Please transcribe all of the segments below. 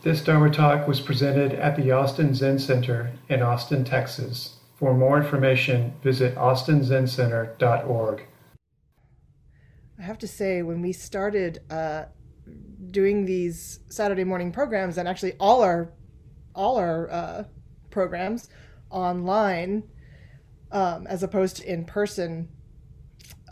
This Dharma talk was presented at the Austin Zen Center in Austin, Texas. For more information, visit austinzencenter.org. I have to say, when we started uh, doing these Saturday morning programs, and actually all our all our uh, programs online, um, as opposed to in person,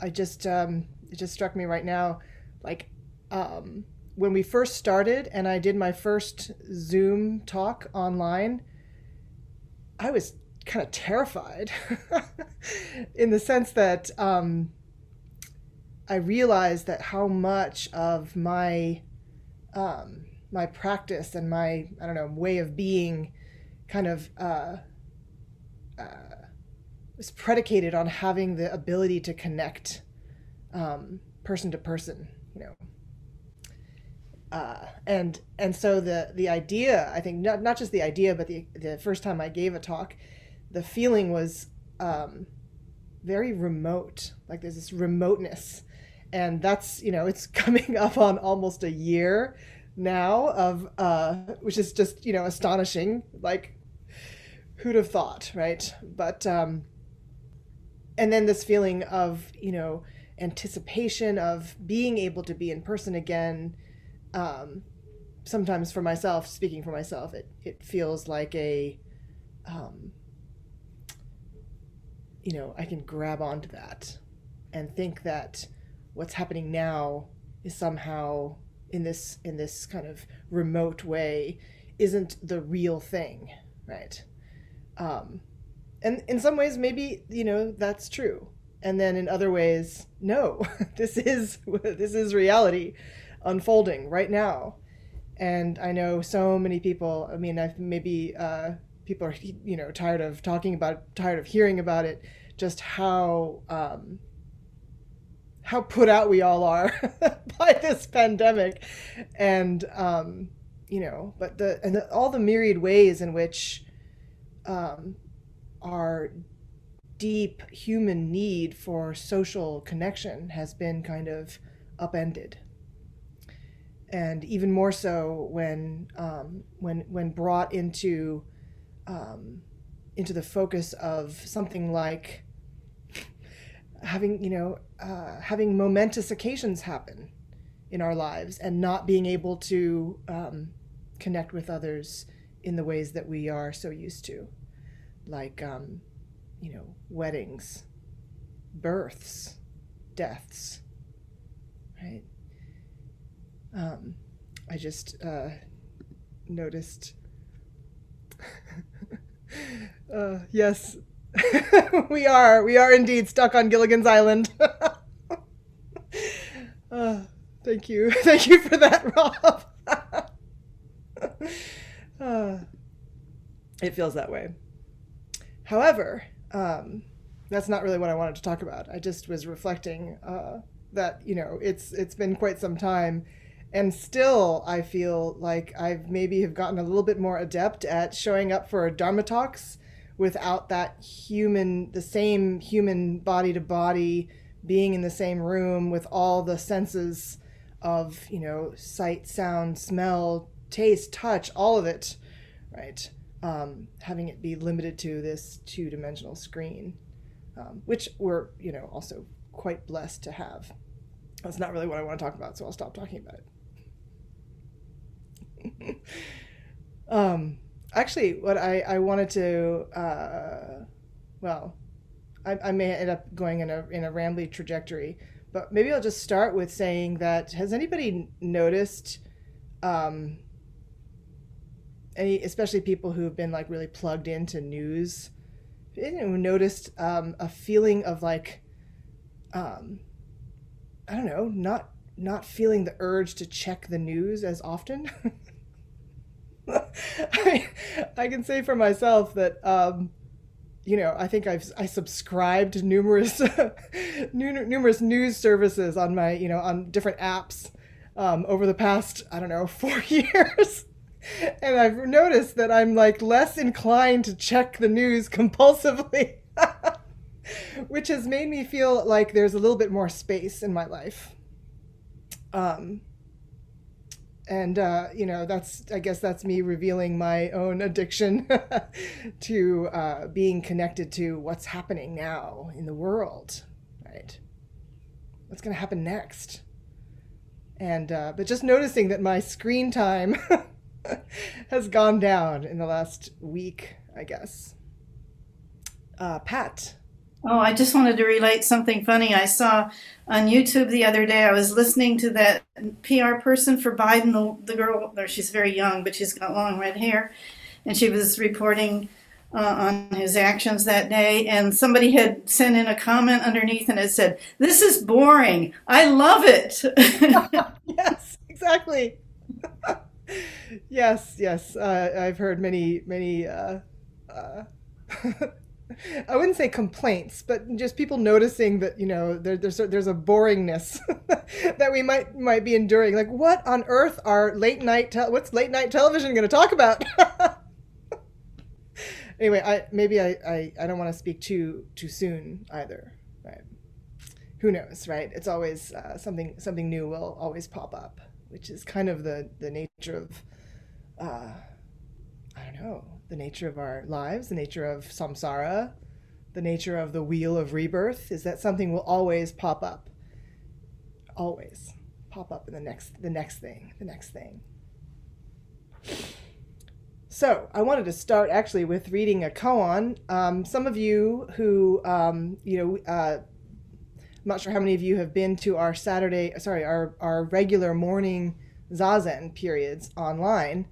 I just um, it just struck me right now, like um, when we first started, and I did my first Zoom talk online. I was kind of terrified, in the sense that um, I realized that how much of my um, my practice and my I don't know way of being kind of uh, uh, was predicated on having the ability to connect um, person to person, you know. Uh, and and so the the idea I think not not just the idea but the the first time I gave a talk, the feeling was um, very remote. Like there's this remoteness and that's you know it's coming up on almost a year now of uh which is just you know astonishing like who'd have thought right but um and then this feeling of you know anticipation of being able to be in person again um sometimes for myself speaking for myself it it feels like a um you know i can grab onto that and think that what's happening now is somehow in this in this kind of remote way isn't the real thing right? Um and in some ways maybe you know that's true. And then in other ways no this is this is reality unfolding right now. And i know so many people i mean i've maybe uh people are you know tired of talking about it, tired of hearing about it just how um how put out we all are by this pandemic. And um, you know but the and the, all the myriad ways in which um, our deep human need for social connection has been kind of upended and even more so when um, when when brought into um, into the focus of something like having you know uh, having momentous occasions happen in our lives and not being able to um, connect with others in the ways that we are so used to like um, you know weddings births deaths right um, i just uh, noticed uh, yes we are. We are indeed stuck on Gilligan's Island. uh, thank you. Thank you for that, Rob. uh, it feels that way. However, um, that's not really what I wanted to talk about. I just was reflecting uh, that you know it's it's been quite some time, and still I feel like I've maybe have gotten a little bit more adept at showing up for Dharma talks without that human, the same human body to body being in the same room with all the senses of, you know, sight, sound, smell, taste, touch, all of it, right? Um, having it be limited to this two dimensional screen, um, which we're, you know, also quite blessed to have. That's not really what I want to talk about, so I'll stop talking about it. Um, actually, what I, I wanted to, uh, well, I, I may end up going in a in a rambly trajectory, but maybe I'll just start with saying that has anybody noticed, um, any especially people who have been like really plugged into news, anyone noticed um, a feeling of like, um, I don't know, not not feeling the urge to check the news as often. I, I can say for myself that um, you know I think I've I subscribed numerous numerous news services on my you know on different apps um, over the past I don't know four years. and I've noticed that I'm like less inclined to check the news compulsively, which has made me feel like there's a little bit more space in my life. Um, and uh, you know that's I guess that's me revealing my own addiction to uh, being connected to what's happening now in the world, right? What's going to happen next? And uh, but just noticing that my screen time has gone down in the last week, I guess. Uh, Pat. Oh, I just wanted to relate something funny I saw on YouTube the other day. I was listening to that PR person for Biden, the, the girl, or she's very young, but she's got long red hair, and she was reporting uh, on his actions that day. And somebody had sent in a comment underneath, and it said, "This is boring. I love it." yes, exactly. yes, yes. Uh, I've heard many, many. Uh, uh I wouldn't say complaints, but just people noticing that you know there, there's there's a boringness that we might might be enduring. Like, what on earth are late night? Te- what's late night television going to talk about? anyway, I maybe I I, I don't want to speak too too soon either. Right? Who knows? Right? It's always uh, something something new will always pop up, which is kind of the the nature of. Uh, I don't know the nature of our lives, the nature of samsara, the nature of the wheel of rebirth is that something will always pop up. Always pop up in the next the next thing, the next thing. So I wanted to start actually with reading a koan. Um, some of you who um, you know, uh, I'm not sure how many of you have been to our Saturday, sorry, our our regular morning zazen periods online.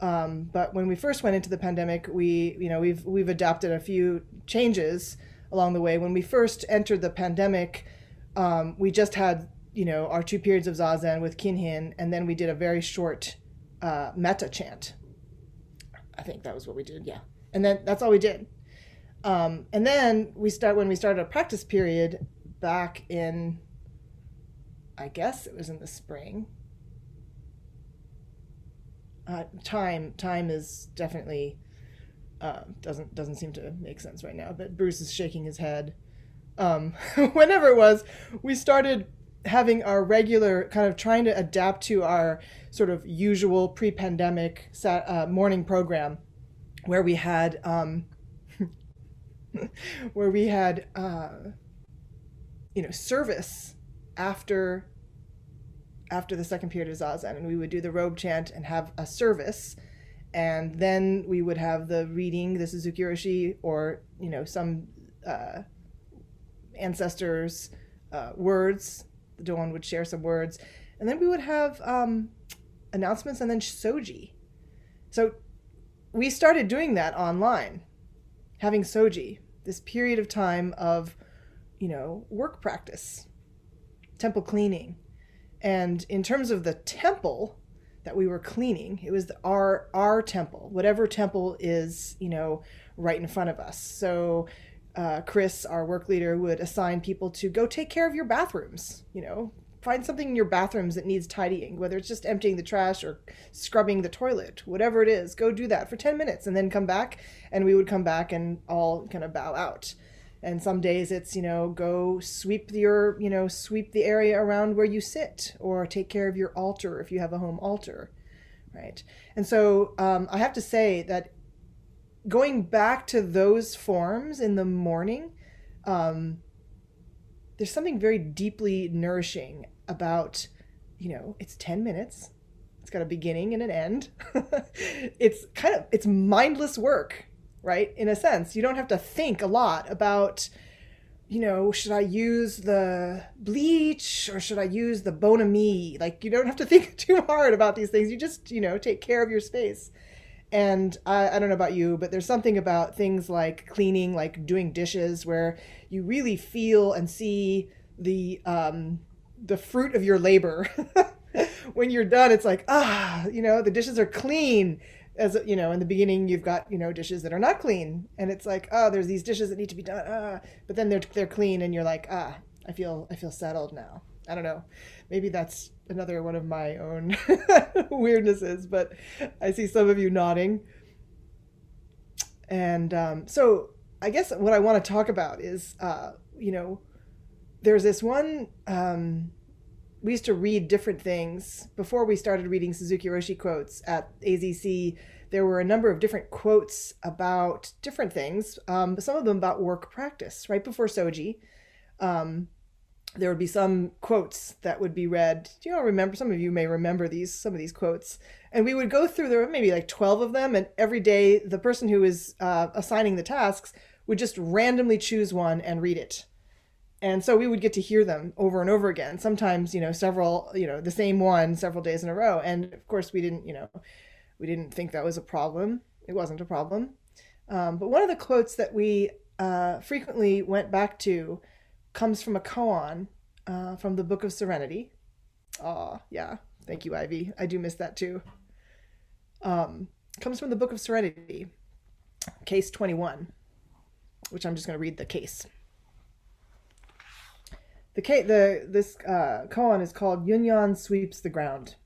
Um, but when we first went into the pandemic, we, you know, we've we've adopted a few changes along the way. When we first entered the pandemic, um, we just had, you know, our two periods of zazen with kinhin, and then we did a very short uh, metta chant. I think that was what we did, yeah. And then that's all we did. Um, and then we start when we started a practice period back in, I guess it was in the spring uh, time time is definitely uh, doesn't doesn't seem to make sense right now. But Bruce is shaking his head. Um, whenever it was, we started having our regular kind of trying to adapt to our sort of usual pre-pandemic uh, morning program, where we had um, where we had uh, you know service after after the second period of zazen, and we would do the robe chant and have a service, and then we would have the reading the Suzuki Roshi or you know some uh, ancestors' uh, words. The Doan would share some words, and then we would have um, announcements and then soji. So we started doing that online, having soji. This period of time of, you know, work practice, temple cleaning, and in terms of the temple that we were cleaning, it was our our temple, whatever temple is, you know, right in front of us. So uh, Chris, our work leader, would assign people to go take care of your bathrooms. You know, find something in your bathrooms that needs tidying, whether it's just emptying the trash or scrubbing the toilet, whatever it is. Go do that for ten minutes, and then come back. And we would come back and all kind of bow out and some days it's you know go sweep your you know sweep the area around where you sit or take care of your altar if you have a home altar right? And so um, i have to say that going back to those forms in the morning um, there's something very deeply nourishing about you know it's 10 minutes. It's got a beginning and an end. It's kind of it's mindless work right? In a sense, you don't have to think a lot about, you know, should I use the bleach or should I use the Bon Ami? Like, you don't have to think too hard about these things. You just, you know, take care of your space. And I, I don't know about you, but there's something about things like cleaning, like doing dishes, where you really feel and see the um, the fruit of your labor. when you're done, it's like ah, you know, the dishes are clean as you know in the beginning you've got you know dishes that are not clean and it's like oh there's these dishes that need to be done ah. but then they're they're clean and you're like ah i feel i feel settled now. I don't know. Maybe that's another one of my own weirdnesses but i see some of you nodding. And um, so i guess what i want to talk about is uh, you know there's this one um, we used to read different things before we started reading Suzuki Roshi quotes at AZC. There were a number of different quotes about different things. Um, some of them about work practice. Right before Soji, um, there would be some quotes that would be read. Do you all remember? Some of you may remember these. Some of these quotes, and we would go through. There were maybe like twelve of them, and every day the person who was uh, assigning the tasks would just randomly choose one and read it and so we would get to hear them over and over again sometimes you know several you know the same one several days in a row. And of course we didn't you know we didn't think that was a problem. It wasn't a problem. Um, but one of the quotes that we uh, frequently went back to comes from a koan uh, from the book of serenity. Oh yeah. Thank you ivy. I do miss that too. Um, comes from the book of serenity case 21 which i'm just going to read the case the the this uh, koan is called Yunyan sweeps the ground.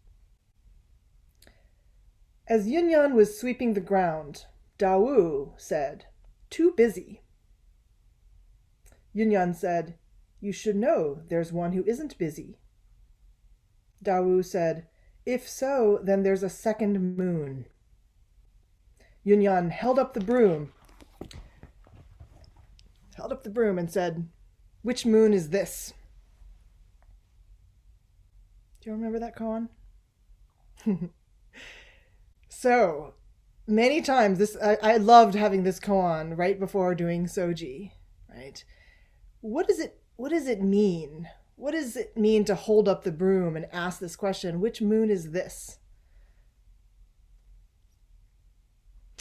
As Yunyan was sweeping the ground, Dawu said, "Too busy." Yunyan said, "You should know there's one who isn't busy." Dawu said, "If so, then there's a second moon." Yunyan held up the broom, held up the broom and said, "Which moon is this?" Do you remember that koan? so many times this I, I loved having this koan right before doing soji, right? What does it what does it mean? What does it mean to hold up the broom and ask this question, which moon is this?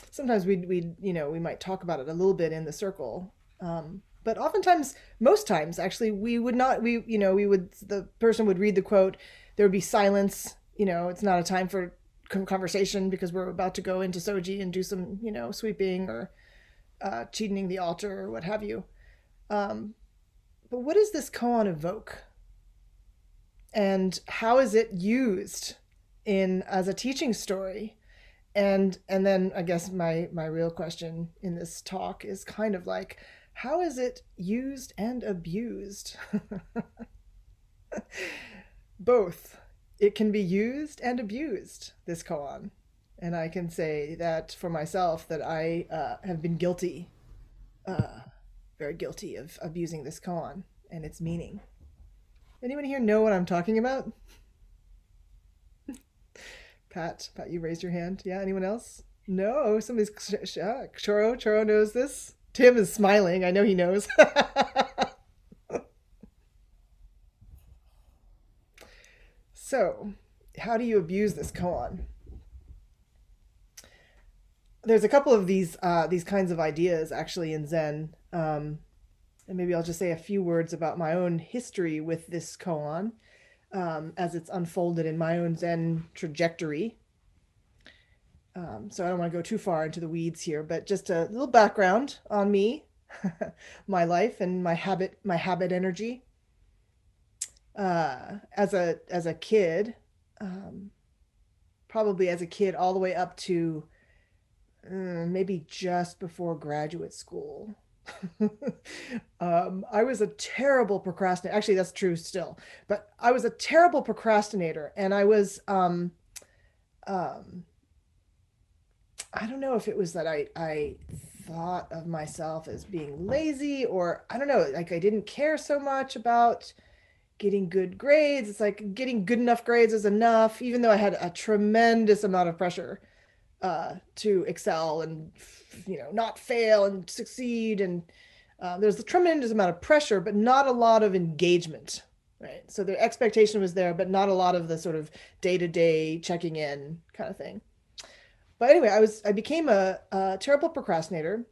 Sometimes we we you know, we might talk about it a little bit in the circle. Um, but oftentimes most times actually we would not we you know we would the person would read the quote there would be silence. You know, it's not a time for conversation because we're about to go into soji and do some, you know, sweeping or uh, cheating the altar or what have you. Um, but what does this koan evoke? And how is it used in as a teaching story? And and then I guess my my real question in this talk is kind of like, how is it used and abused? both. It can be used and abused, this koan. And I can say that for myself that I uh, have been guilty, uh, very guilty of abusing this koan and its meaning. Anyone here know what I'm talking about? Pat, Pat, you raised your hand. Yeah, anyone else? No, somebody's Choro. Choro knows this. Tim is smiling. I know he knows. So, how do you abuse this koan? There's a couple of these uh, these kinds of ideas actually in Zen, um, and maybe I'll just say a few words about my own history with this koan um, as it's unfolded in my own Zen trajectory. Um, so I don't want to go too far into the weeds here, but just a little background on me, my life, and my habit my habit energy uh, as a as a kid, um, probably as a kid all the way up to uh, maybe just before graduate school. um, I was a terrible procrastinator. Actually, that's true still, but I was a terrible procrastinator, and I was. Um, um, I don't know if it was that I I thought of myself as being lazy, or I don't know, like I didn't care so much about getting good grades. It's like getting good enough grades is enough, even though I had a tremendous amount of pressure uh, to excel and you know not fail and succeed. And uh, there's a tremendous amount of pressure, but not a lot of engagement. Right. So the expectation was there, but not a lot of the sort of day to day checking in kind of thing. But anyway, I was I became a, a terrible procrastinator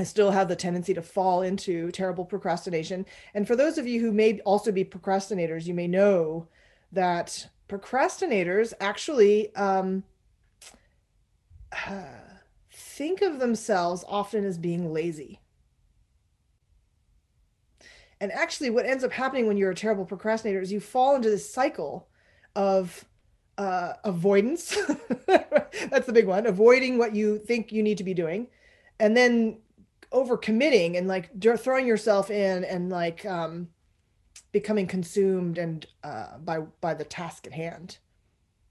I still have the tendency to fall into terrible procrastination. And for those of you who may also be procrastinators, you may know that procrastinators actually um, think of themselves often as being lazy. And actually, what ends up happening when you're a terrible procrastinator is you fall into this cycle of uh, avoidance. That's the big one avoiding what you think you need to be doing. And then over committing and like throwing yourself in and like um becoming consumed and uh, by by the task at hand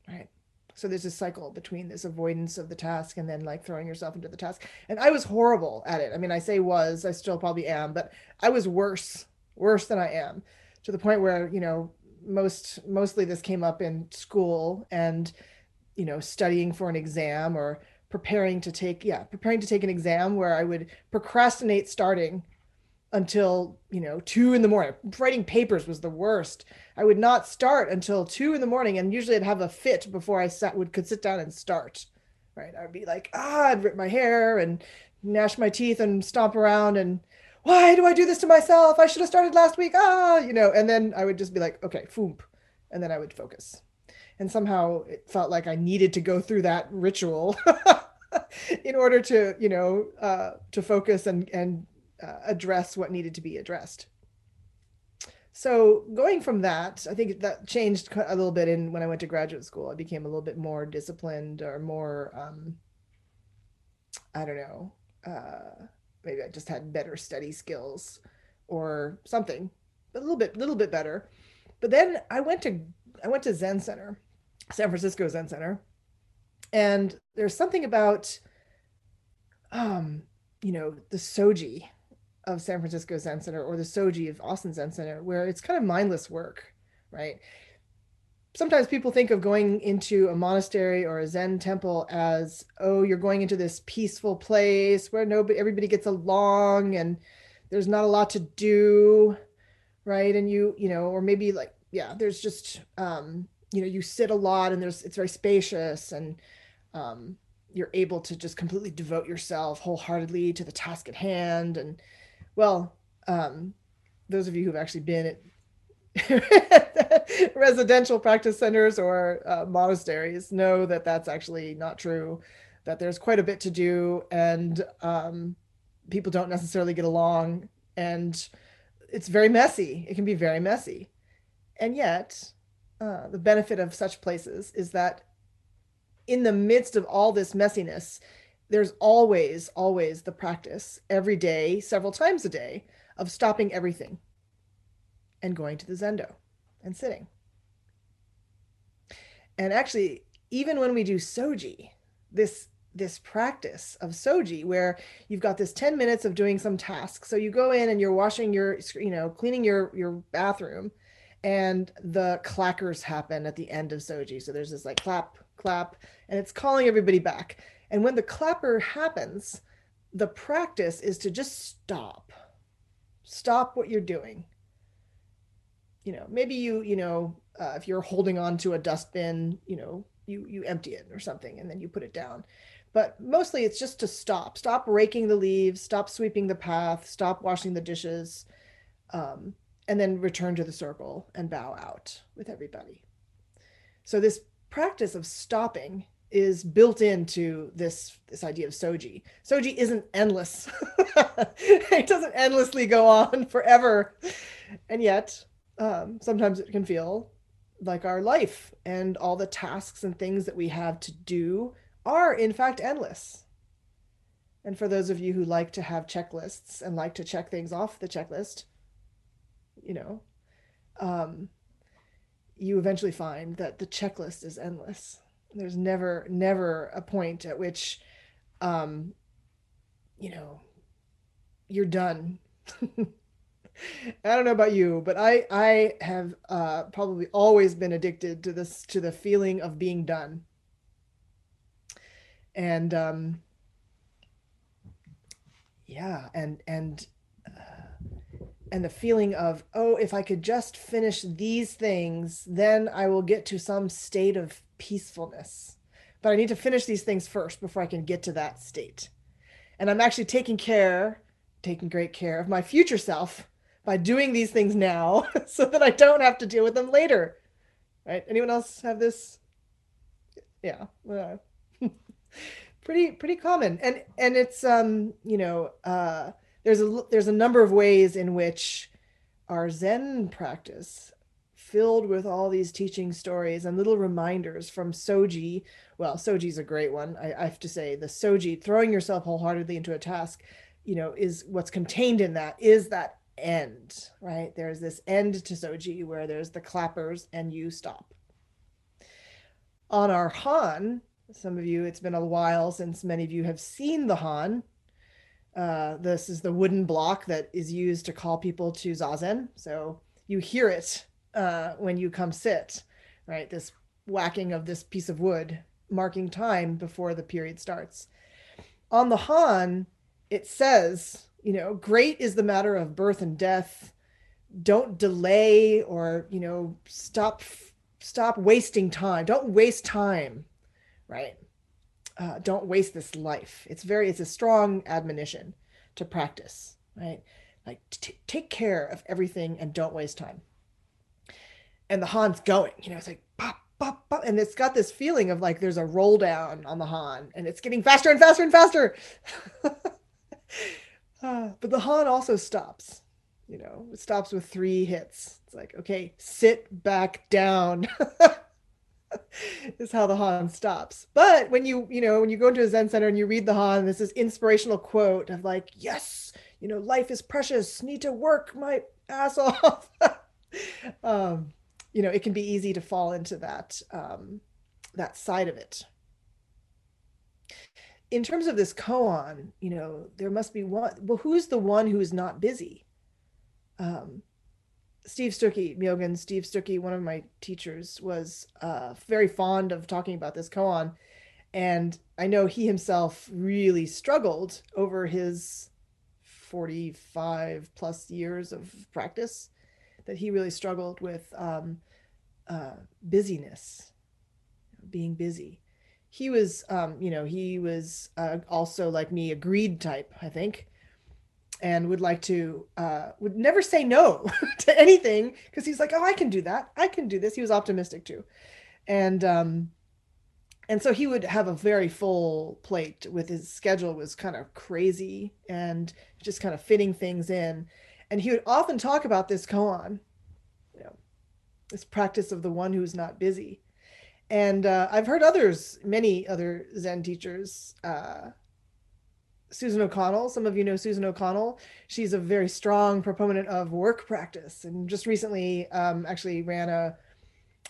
right? So there's a cycle between this avoidance of the task and then like throwing yourself into the task. And i was horrible at it. I mean i say was i still probably am but i was worse worse than i am to the point where you know most mostly this came up in school and you know studying for an exam or preparing to take yeah preparing to take an exam where i would procrastinate starting until you know two in the morning. Writing papers was the worst. I would not start until two in the morning and usually i'd have a fit before i sat would could sit down and start right? I would be like ah i'd rip my hair and gnash my teeth and stomp around and why do i do this to myself? I should have started last week. Ah you know and then i would just be like okay foomp and then i would focus and somehow it felt like i needed to go through that ritual in order to you know uh, to focus and and uh, address what needed to be addressed. So going from that, I think that changed a little bit in when I went to graduate school. I became a little bit more disciplined or more, um, I don't know, uh, maybe I just had better study skills or something, a little bit, little bit better. But then I went to I went to Zen Center, San Francisco Zen Center, and there's something about, um, you know, the soji of San Francisco Zen Center or the Soji of Austin Zen Center, where it's kind of mindless work, right? Sometimes people think of going into a monastery or a Zen temple as, oh, you're going into this peaceful place where nobody, everybody gets along and there's not a lot to do, right? And you, you know, or maybe like, yeah, there's just, um, you know, you sit a lot and there's, it's very spacious and, um, you're able to just completely devote yourself wholeheartedly to the task at hand and well, um, those of you who've actually been at residential practice centers or uh, monasteries know that that's actually not true, that there's quite a bit to do and um, people don't necessarily get along and it's very messy. It can be very messy. And yet, uh, the benefit of such places is that in the midst of all this messiness, there's always, always the practice every day, several times a day, of stopping everything and going to the zendo and sitting. And actually, even when we do soji, this this practice of soji where you've got this 10 minutes of doing some task so you go in and you're washing your you know cleaning your your bathroom and the clackers happen at the end of soji so there's this like clap clap and it's calling everybody back and when the clapper happens, the practice is to just stop. Stop what you're doing. You know, maybe you, you know, uh, if you're holding on to a dustbin, you know, you you empty it or something and then you put it down. But mostly it's just to stop. Stop raking the leaves, stop sweeping the path, stop washing the dishes, um, and then return to the circle and bow out with everybody. So this practice of stopping is built into this this idea of soji. Soji isn't endless. it doesn't endlessly go on forever. And yet, um, sometimes it can feel like our life and all the tasks and things that we have to do are in fact endless. And for those of you who like to have checklists and like to check things off the checklist, you know, um, you eventually find that the checklist is endless. There's never never a point at which um you know you're done. I don't know about you, but I I have uh, probably always been addicted to this to the feeling of being done, and um, yeah, and and and the feeling of oh, if I could just finish these things, then I will get to some state of peacefulness. But I need to finish these things first before I can get to that state. And I'm actually taking care, taking great care of my future self by doing these things now so that I don't have to deal with them later. Right? Anyone else have this? Yeah. Pretty pretty common. And and it's um, you know, uh there's a there's a number of ways in which our zen practice filled with all these teaching stories and little reminders from Soji. Well, Soji's a great one. I, I have to say, the Soji, throwing yourself wholeheartedly into a task, you know, is what's contained in that is that end, right? There's this end to Soji where there's the clappers and you stop. On our Han, some of you, it's been a while since many of you have seen the Han. Uh, this is the wooden block that is used to call people to Zazen. So you hear it uh, when you come sit, right? This whacking of this piece of wood, marking time before the period starts. On the Han, it says, you know, great is the matter of birth and death. Don't delay or, you know, stop stop wasting time. Don't waste time, right? Uh, don't waste this life. It's very, it's a strong admonition to practice, right? Like t- take care of everything and don't waste time. And the Han's going, you know, it's like pop, pop, pop, and it's got this feeling of like there's a roll down on the Han, and it's getting faster and faster and faster. uh, but the Han also stops. You know, it stops with three hits. It's like, okay, sit back down. is how the Han stops. But when you, you know, when you go into a Zen center and you read the Han, this is inspirational quote of like, yes, you know, life is precious, need to work my ass off. um, you know, it can be easy to fall into that um, that side of it. In terms of this koan, you know, there must be one. Well, who's the one who's not busy? Um, Steve Stucky, Myogen Steve Stucky, one of my teachers, was uh, very fond of talking about this koan. And I know he himself really struggled over his 45 plus years of practice, that he really struggled with um, uh, busyness, being busy. He was, um, you know, he was uh, also like me, a greed type, I think and would like to uh, would never say no to anything because he's like oh i can do that. I can do this. He was optimistic too. And um and so he would have a very full plate with his schedule was kind of crazy and just kind of fitting things in. And he would often talk about this koan you know this practice of the one who's not busy. And uh, i've heard others many other zen teachers uh, Susan O'Connell. Some of you know Susan O'Connell. She's a very strong proponent of work practice, and just recently, um, actually ran a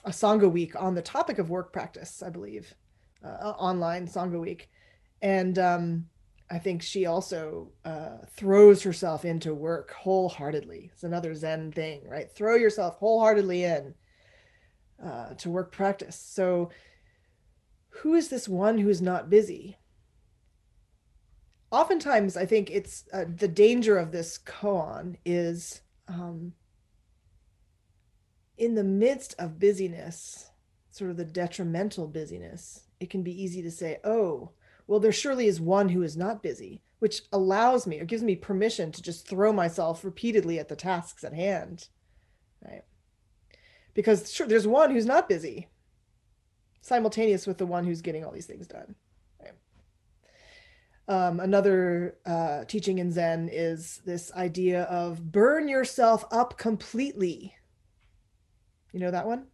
a Sangha week on the topic of work practice. I believe uh, online Sangha week, and um, I think she also uh, throws herself into work wholeheartedly. It's another Zen thing, right? Throw yourself wholeheartedly in uh, to work practice. So, who is this one who is not busy? Oftentimes I think it's uh, the danger of this koan is um, in the midst of busyness, sort of the detrimental busyness, it can be easy to say, oh, well, there surely is one who is not busy, which allows me or gives me permission to just throw myself repeatedly at the tasks at hand. Right. Because sure, there's one who's not busy, simultaneous with the one who's getting all these things done. Um, another uh, teaching in Zen is this idea of burn yourself up completely. You know that one?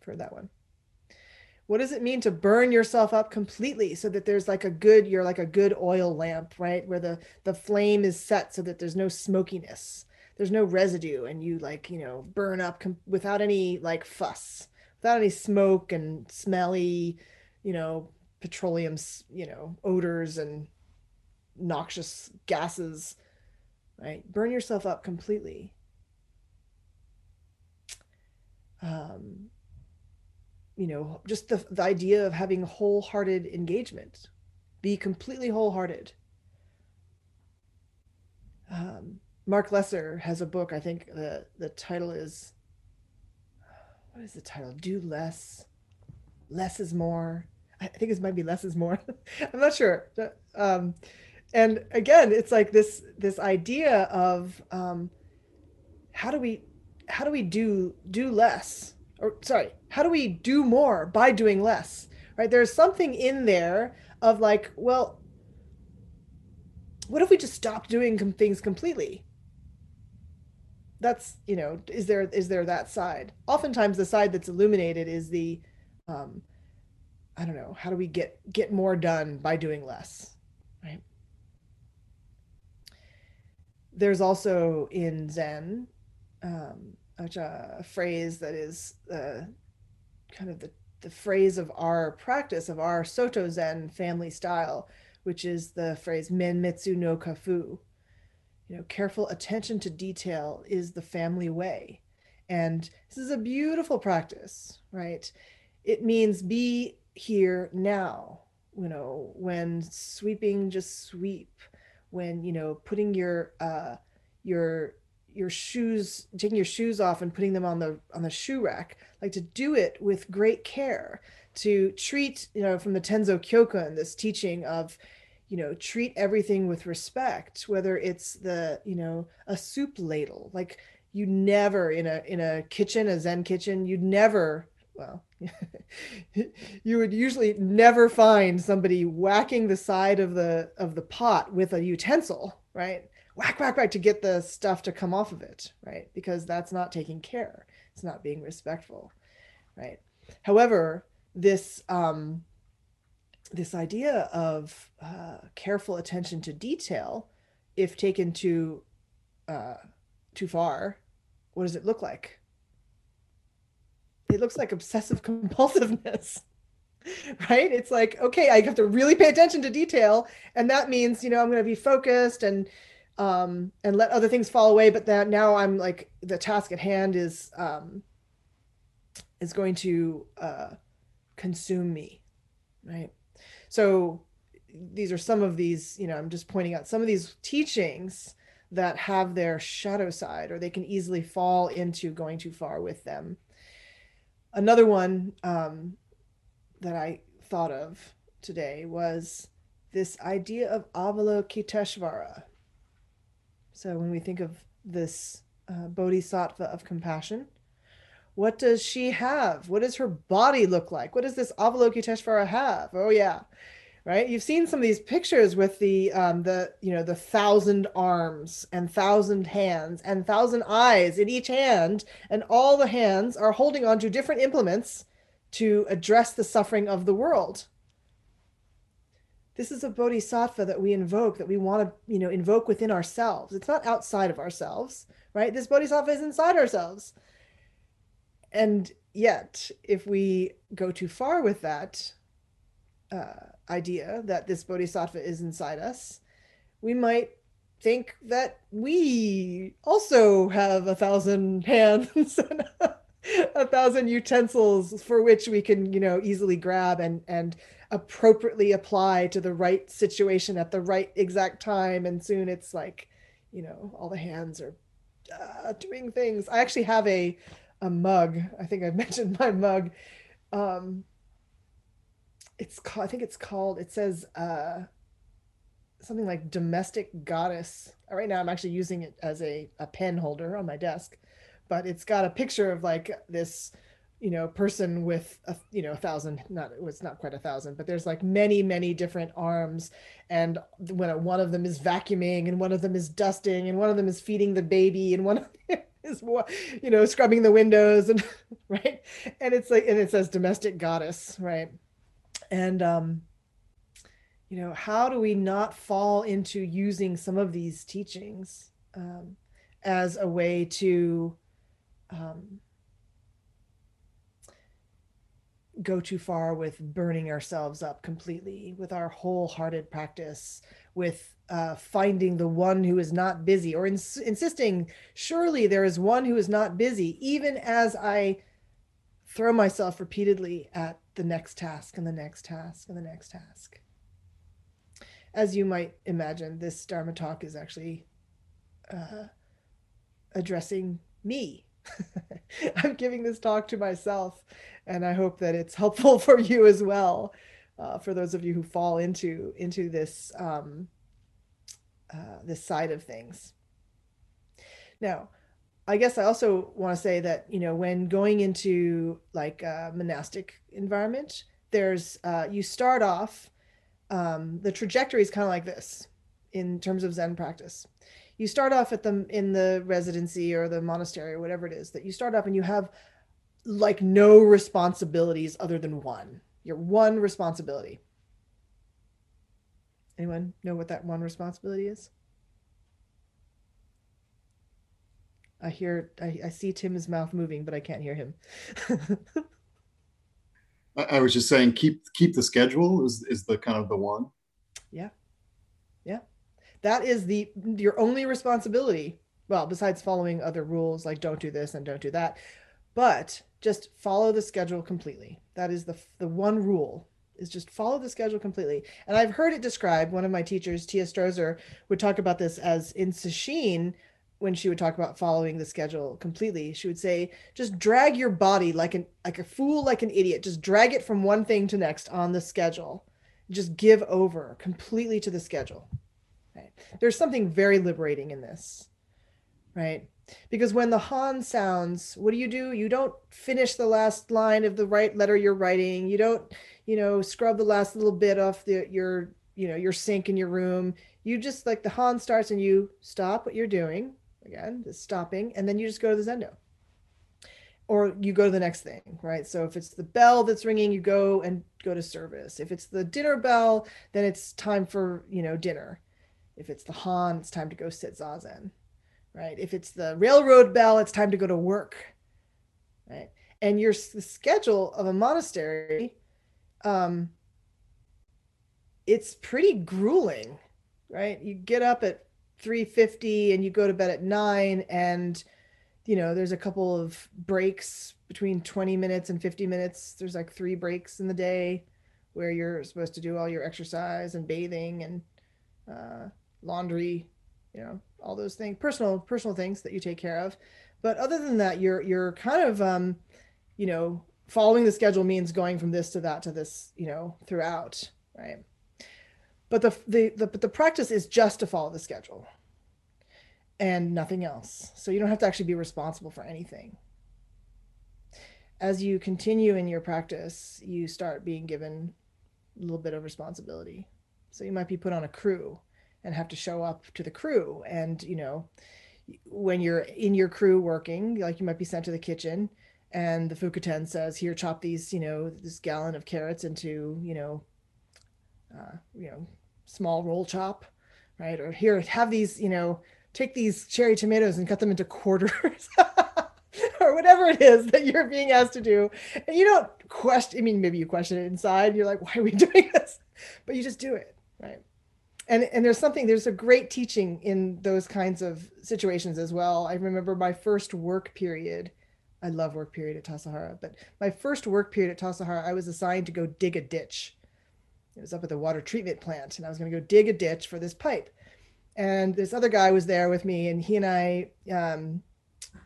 I've heard that one. What does it mean to burn yourself up completely so that there's like a good, you're like a good oil lamp, right? Where the, the flame is set so that there's no smokiness, there's no residue, and you like, you know, burn up com- without any like fuss, without any smoke and smelly, you know, petroleum, you know, odors and noxious gases, right? Burn yourself up completely. Um, you know, just the, the idea of having wholehearted engagement, be completely wholehearted. Um, Marc Lesser has a book. I think the the title is what is the title? Do less. Less is more. I think this might be less is more. I'm not sure. Um, and again, it's like this this idea of um, how do we how do we do do less? Or sorry how do we do more by doing less? Right? There's something in there of like well what if we just stop doing things completely? That's you know is there is there that side? Oftentimes the side that's illuminated is the um, I don't know, how do we get get more done by doing less? Right? there's also in Zen um, a, a phrase that is uh, kind of the, the phrase of our practice of our Soto Zen family style, which is the phrase Menmitsu no Kafu. You know, careful attention to detail is the family way. And this is a beautiful practice, right? It means be here now. You know, when sweeping, just sweep. When, you know, putting your uh your your shoes taking your shoes off and putting them on the on the shoe rack like to do it with great care to treat you know from the tenzo kyokun this teaching of you know treat everything with respect whether it's the you know a soup ladle like you never in a in a kitchen a zen kitchen you'd never well you would usually never find somebody whacking the side of the of the pot with a utensil right whack, whack, whack to get the stuff to come off of it, right? Because that's not taking care. It's not being respectful, right? However, this um, this idea of uh, careful attention to detail, if taken too uh, too far, what does it look like? It looks like obsessive compulsiveness right it's like okay i have to really pay attention to detail and that means you know i'm going to be focused and um, and let other things fall away. But that now I'm like the task at hand is um, is going to uh, consume me, right? So these are some of these. You know, I'm just pointing out some of these teachings that have their shadow side, or they can easily fall into going too far with them. Another one um, that I thought of today was this idea of Avalokiteshvara, so when we think of this uh, bodhisattva of compassion, what does she have? What does her body look like? What does this Avalokiteshvara have? Oh yeah, right. You've seen some of these pictures with the um, the you know the thousand arms and thousand hands and thousand eyes in each hand, and all the hands are holding onto different implements to address the suffering of the world. This is a bodhisattva that we invoke that we want to you know invoke within ourselves. It's not outside of ourselves right? This bodhisattva is inside ourselves. And yet if we go too far with that uh, idea that this bodhisattva is inside us we might think that we also have a thousand hands and a thousand utensils for which we can you know easily grab and and appropriately apply to the right situation at the right exact time. And soon it's like you know all the hands are uh, doing things. I actually have a a mug. I think i've mentioned my mug. Um it's called i think it's called it says uh something like domestic goddess. Right now i'm actually using it as a, a pen holder on my desk but it's got a picture of like this you know person with a you know a thousand not it was not quite a thousand but there's like many many different arms. And when one of them is vacuuming and one of them is dusting and one of them is feeding the baby and one of them is you know scrubbing the windows and right? And it's like and it says domestic goddess right and um you know how do we not fall into using some of these teachings um, as a way to um, go too far with burning ourselves up completely with our wholehearted practice with uh, finding the one who is not busy or ins- insisting surely there is one who is not busy even as i throw myself repeatedly at the next task and the next task and the next task as you might imagine this dharma talk is actually uh, addressing me i'm giving this talk to myself and I hope that it's helpful for you as well. Uh, for those of you who fall into into this um, uh, this side of things. Now, I guess I also want to say that you know when going into like a monastic environment, there's uh, you start off. Um, the trajectory is kind of like this in terms of Zen practice. You start off at the in the residency or the monastery or whatever it is that you start off and you have like no responsibilities other than one. Your one responsibility. Anyone know what that one responsibility is? I hear, I, I see Tim's mouth moving, but I can't hear him. I, I was just saying, keep keep the schedule is is the kind of the one. Yeah, yeah, that is the your only responsibility. Well, besides following other rules like don't do this and don't do that, but just follow the schedule completely. That is the the one rule is just follow the schedule completely. And I've heard it described. One of my teachers, Teah Strozer, would talk about this as in Sesshin when she would talk about following the schedule completely she would say just drag your body like an like a fool like an idiot. Just drag it from one thing to next on the schedule. Just give over completely to the schedule. Right? There's something very liberating in this right? Because when the han sounds what do you do? You don't finish the last line of the right letter you're writing. You don't you know scrub the last little bit off the your you know your sink in your room. You just like the han starts and you stop what you're doing again, just stopping, and then you just go to the zendo. Or you go to the next thing, right? So if it's the bell that's ringing, you go and go to service. If it's the dinner bell, then it's time for, you know, dinner. If it's the Han, it's time to go sit zazen, right? If it's the railroad bell, it's time to go to work, right? And your the schedule of a monastery, um, it's pretty grueling, right? You get up at 350 and you go to bed at 9 and you know there's a couple of breaks between 20 minutes and 50 minutes. There's like three breaks in the day where you're supposed to do all your exercise and bathing and uh, laundry you know all those things personal personal things that you take care of. But other than that you're you're kind of um you know following the schedule means going from this to that to this you know throughout right but the, the, the, but the practice is just to follow the schedule and nothing else. So you don't have to actually be responsible for anything. As you continue in your practice, you start being given a little bit of responsibility. So you might be put on a crew and have to show up to the crew. And, you know, when you're in your crew working, like you might be sent to the kitchen and the Fukuten says, here, chop these, you know, this gallon of carrots into, you know, uh, you know, small roll chop, right? Or here, have these, you know, take these cherry tomatoes and cut them into quarters. or whatever it is that you're being asked to do. And you don't question, I mean, maybe you question it inside. You're like, why are we doing this? But you just do it, right? And, and there's something, there's a great teaching in those kinds of situations as well. I remember my first work period. I love work period at Tassajara, but my first work period at Tassajara, I was assigned to go dig a ditch it was up at the water treatment plant, and I was going to go dig a ditch for this pipe. And this other guy was there with me, and he and I, um,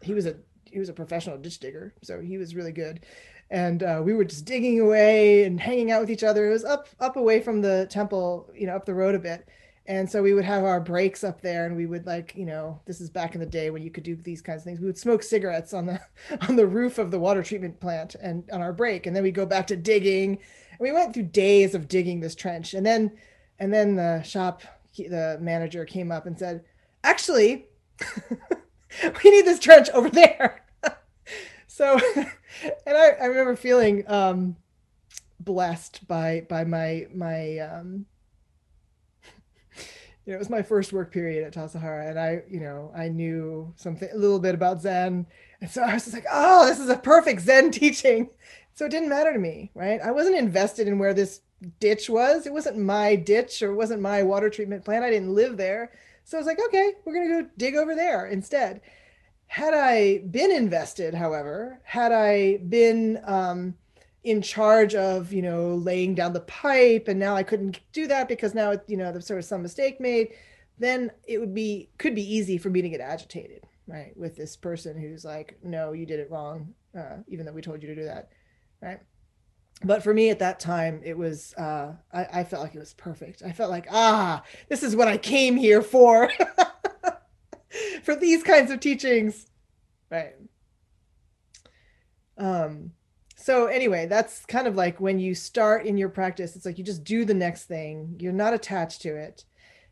he was a he was a professional ditch digger, so he was really good. And uh, we were just digging away and hanging out with each other. It was up up away from the temple, you know, up the road a bit. And so we would have our breaks up there, and we would like, you know, this is back in the day when you could do these kinds of things. We would smoke cigarettes on the on the roof of the water treatment plant and on our break, and then we go back to digging we went through days of digging this trench and then and then the shop the manager came up and said actually we need this trench over there so and I, I remember feeling um blessed by by my my um you know, it was my first work period at Tassajara, and I, you know, I knew something a little bit about Zen, and so I was just like, oh, this is a perfect Zen teaching. So it didn't matter to me, right? I wasn't invested in where this ditch was. It wasn't my ditch or wasn't my water treatment plant. I didn't live there. So I was like, okay, we're going to go dig over there instead. Had I been invested, however, had I been um, in charge of, you know, laying down the pipe and now I couldn't do that because now, it, you know, there's sort of some mistake made, then it would be, could be easy for me to get agitated, right? With this person who's like, no, you did it wrong, uh, even though we told you to do that right? But for me at that time it was uh, I, I, felt like it was perfect. I felt like ah this is what i came here for. For these kinds of teachings. Right. Um so anyway that's kind of like when you start in your practice it's like you just do the next thing. You're not attached to it.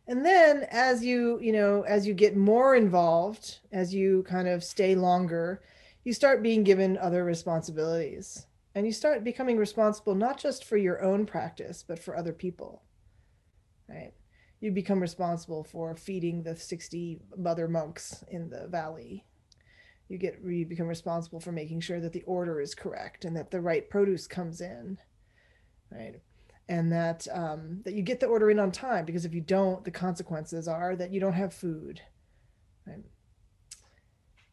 And then as you you know as you get more involved as you kind of stay longer you start being given other responsibilities and you start becoming responsible not just for your own practice but for other people right you become responsible for feeding the 60 mother monks in the valley You get you become responsible for making sure that the order is correct and that the right produce comes in, right? And that um, that you get the order in on time because if you don't, the consequences are that you don't have food. Right?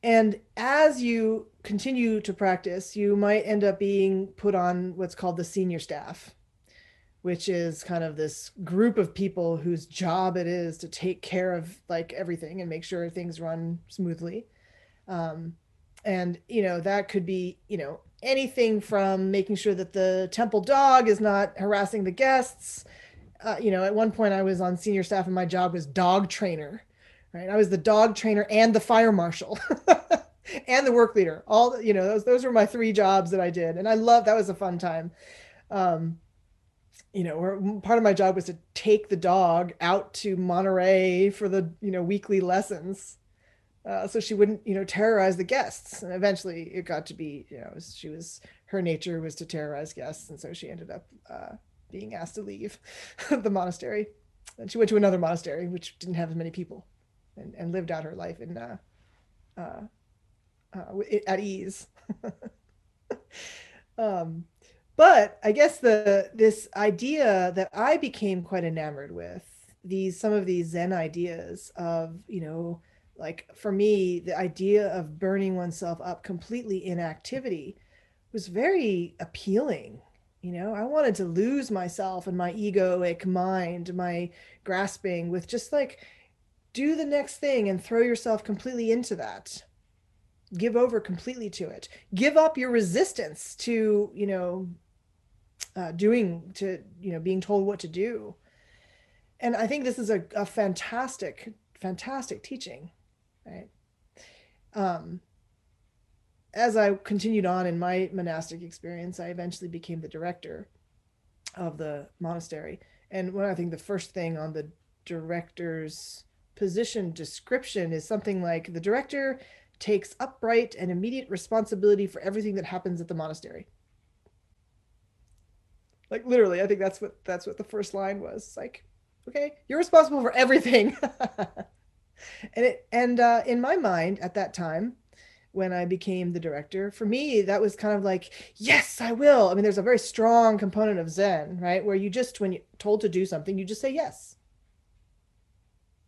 And as you continue to practice, you might end up being put on what's called the senior staff, which is kind of this group of people whose job it is to take care of like everything and make sure things run smoothly. Um, and you know that could be you know anything from making sure that the temple dog is not harassing the guests. Uh, you know, at one point I was on senior staff and my job was dog trainer right? I was the dog trainer and the fire marshal and the work leader. All you know, those those were my three jobs that I did, and I love that was a fun time. Um, you know, part of my job was to take the dog out to Monterey for the you know weekly lessons, uh, so she wouldn't you know terrorize the guests. And eventually, it got to be you know she was her nature was to terrorize guests, and so she ended up uh, being asked to leave the monastery. And she went to another monastery, which didn't have as many people and, and lived out her life in uh, uh, at ease. um, but I guess the this idea that I became quite enamored with these some of these Zen ideas of you know like for me the idea of burning oneself up completely in activity was very appealing you know i wanted to lose myself and my egoic mind my grasping with just like do the next thing and throw yourself completely into that give over completely to it. Give up your resistance to you know uh, doing to you know being told what to do. And i think this is a, a fantastic fantastic teaching right? Um as i continued on in my monastic experience i eventually became the director of the monastery. And when i think the first thing on the director's position description is something like the director takes upright and immediate responsibility for everything that happens at the monastery. Like literally, I think that's what that's what the first line was. It's like, okay, you're responsible for everything. and it and uh, in my mind at that time, when I became the director, for me that was kind of like, yes, I will. I mean, there's a very strong component of Zen, right, where you just when you're told to do something, you just say yes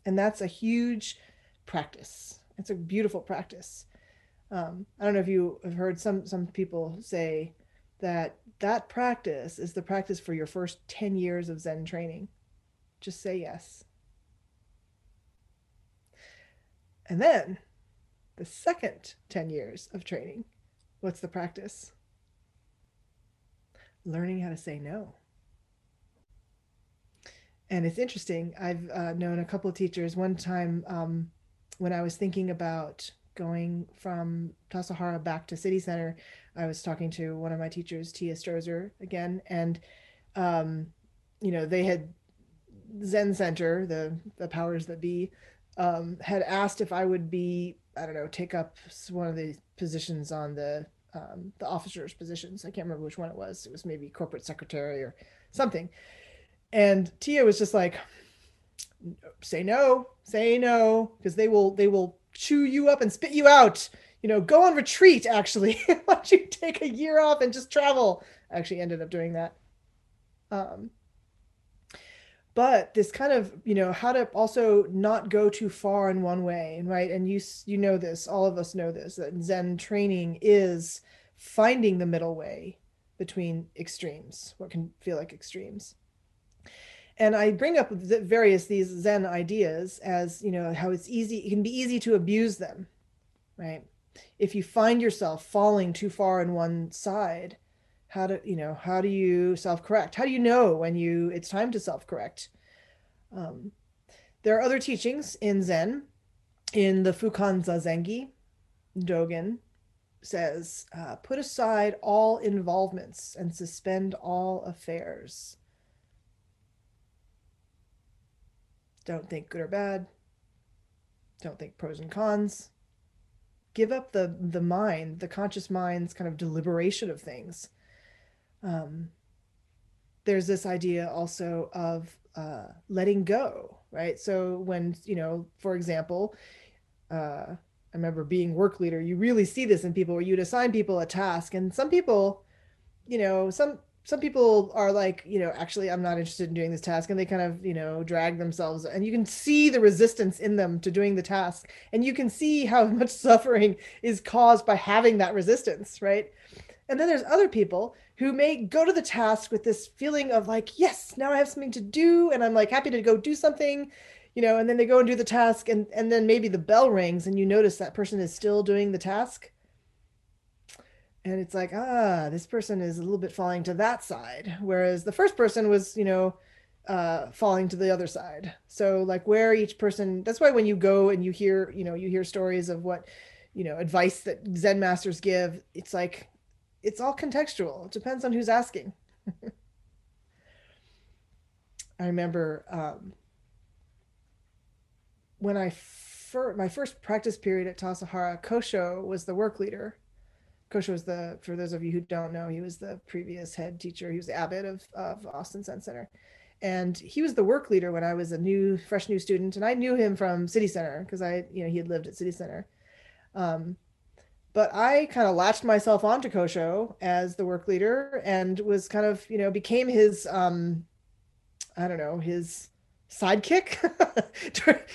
and that's a huge practice it's a beautiful practice. Um, i don't know if you have heard some some people say that that practice is the practice for your first 10 years of zen training. Just say yes. And then the second 10 years of training what's the practice? Learning how to say no. And it's interesting. I've uh, known a couple of teachers. One time, um, when I was thinking about going from Tassajara back to City Center, I was talking to one of my teachers, Teah Strozer, again, and um, you know they had Zen Center, the the powers that be, um, had asked if I would be, I don't know, take up one of the positions on the um, the officers' positions. I can't remember which one it was. It was maybe corporate secretary or something and Teah was just like say no say no because they will they will chew you up and spit you out. You know go on retreat actually. Why don't you take a year off and just travel? I actually ended up doing that. Um but this kind of you know how to also not go too far in one way right and you you know this all of us know this that zen training is finding the middle way between extremes what can feel like extremes and I bring up various these Zen ideas as you know how it's easy it can be easy to abuse them, right? If you find yourself falling too far on one side, how do you know how do you self correct? How do you know when you it's time to self correct? Um, there are other teachings in Zen, in the Fukan Zazengi, Dogen says, uh, put aside all involvements and suspend all affairs. Don't think good or bad. Don't think pros and cons. Give up the the mind, the conscious mind's kind of deliberation of things. Um, there's this idea also of uh, letting go, right? So when you know, for example, uh, I remember being work leader, you really see this in people where you'd assign people a task and some people, you know, some some people are like, you know, actually I'm not interested in doing this task and they kind of, you know, drag themselves and you can see the resistance in them to doing the task and you can see how much suffering is caused by having that resistance, right? And then there's other people who may go to the task with this feeling of like, yes, now I have something to do and I'm like happy to go do something you know, and then they go and do the task and and then maybe the bell rings and you notice that person is still doing the task. And it's like, ah, this person is a little bit falling to that side, whereas the first person was, you know, uh, falling to the other side. So like where each person, that's why when you go and you hear, you know, you hear stories of what, you know, advice that Zen masters give, it's like, it's all contextual. It depends on who's asking. I remember um, when I first my first practice period at Tassajara, Kosho was the work leader. Kosho was the, for those of you who don't know, he was the previous head teacher. He was the abbot of, of Austin Zen Center. And he was the work leader when I was a new, fresh new student. And I knew him from City Center because I, you know, he had lived at City Center. Um, but I kind of latched myself onto Kosho as the work leader and was kind of, you know, became his, um, I don't know, his sidekick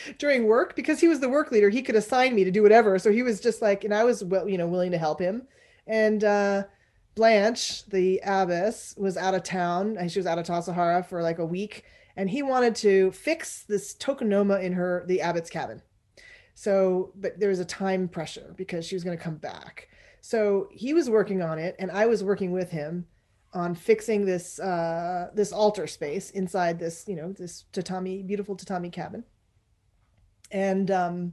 during work because he was the work leader. He could assign me to do whatever. So he was just like, and I was, you know, willing to help him. And uh, Blanche, the abbess, was out of town. And she was out of Tassajara for like a week. And he wanted to fix this tokonoma in her, the abbot's cabin. So, but there was a time pressure because she was going to come back. So he was working on it and I was working with him on fixing this uh, this altar space inside this you know this tatami beautiful tatami cabin and um,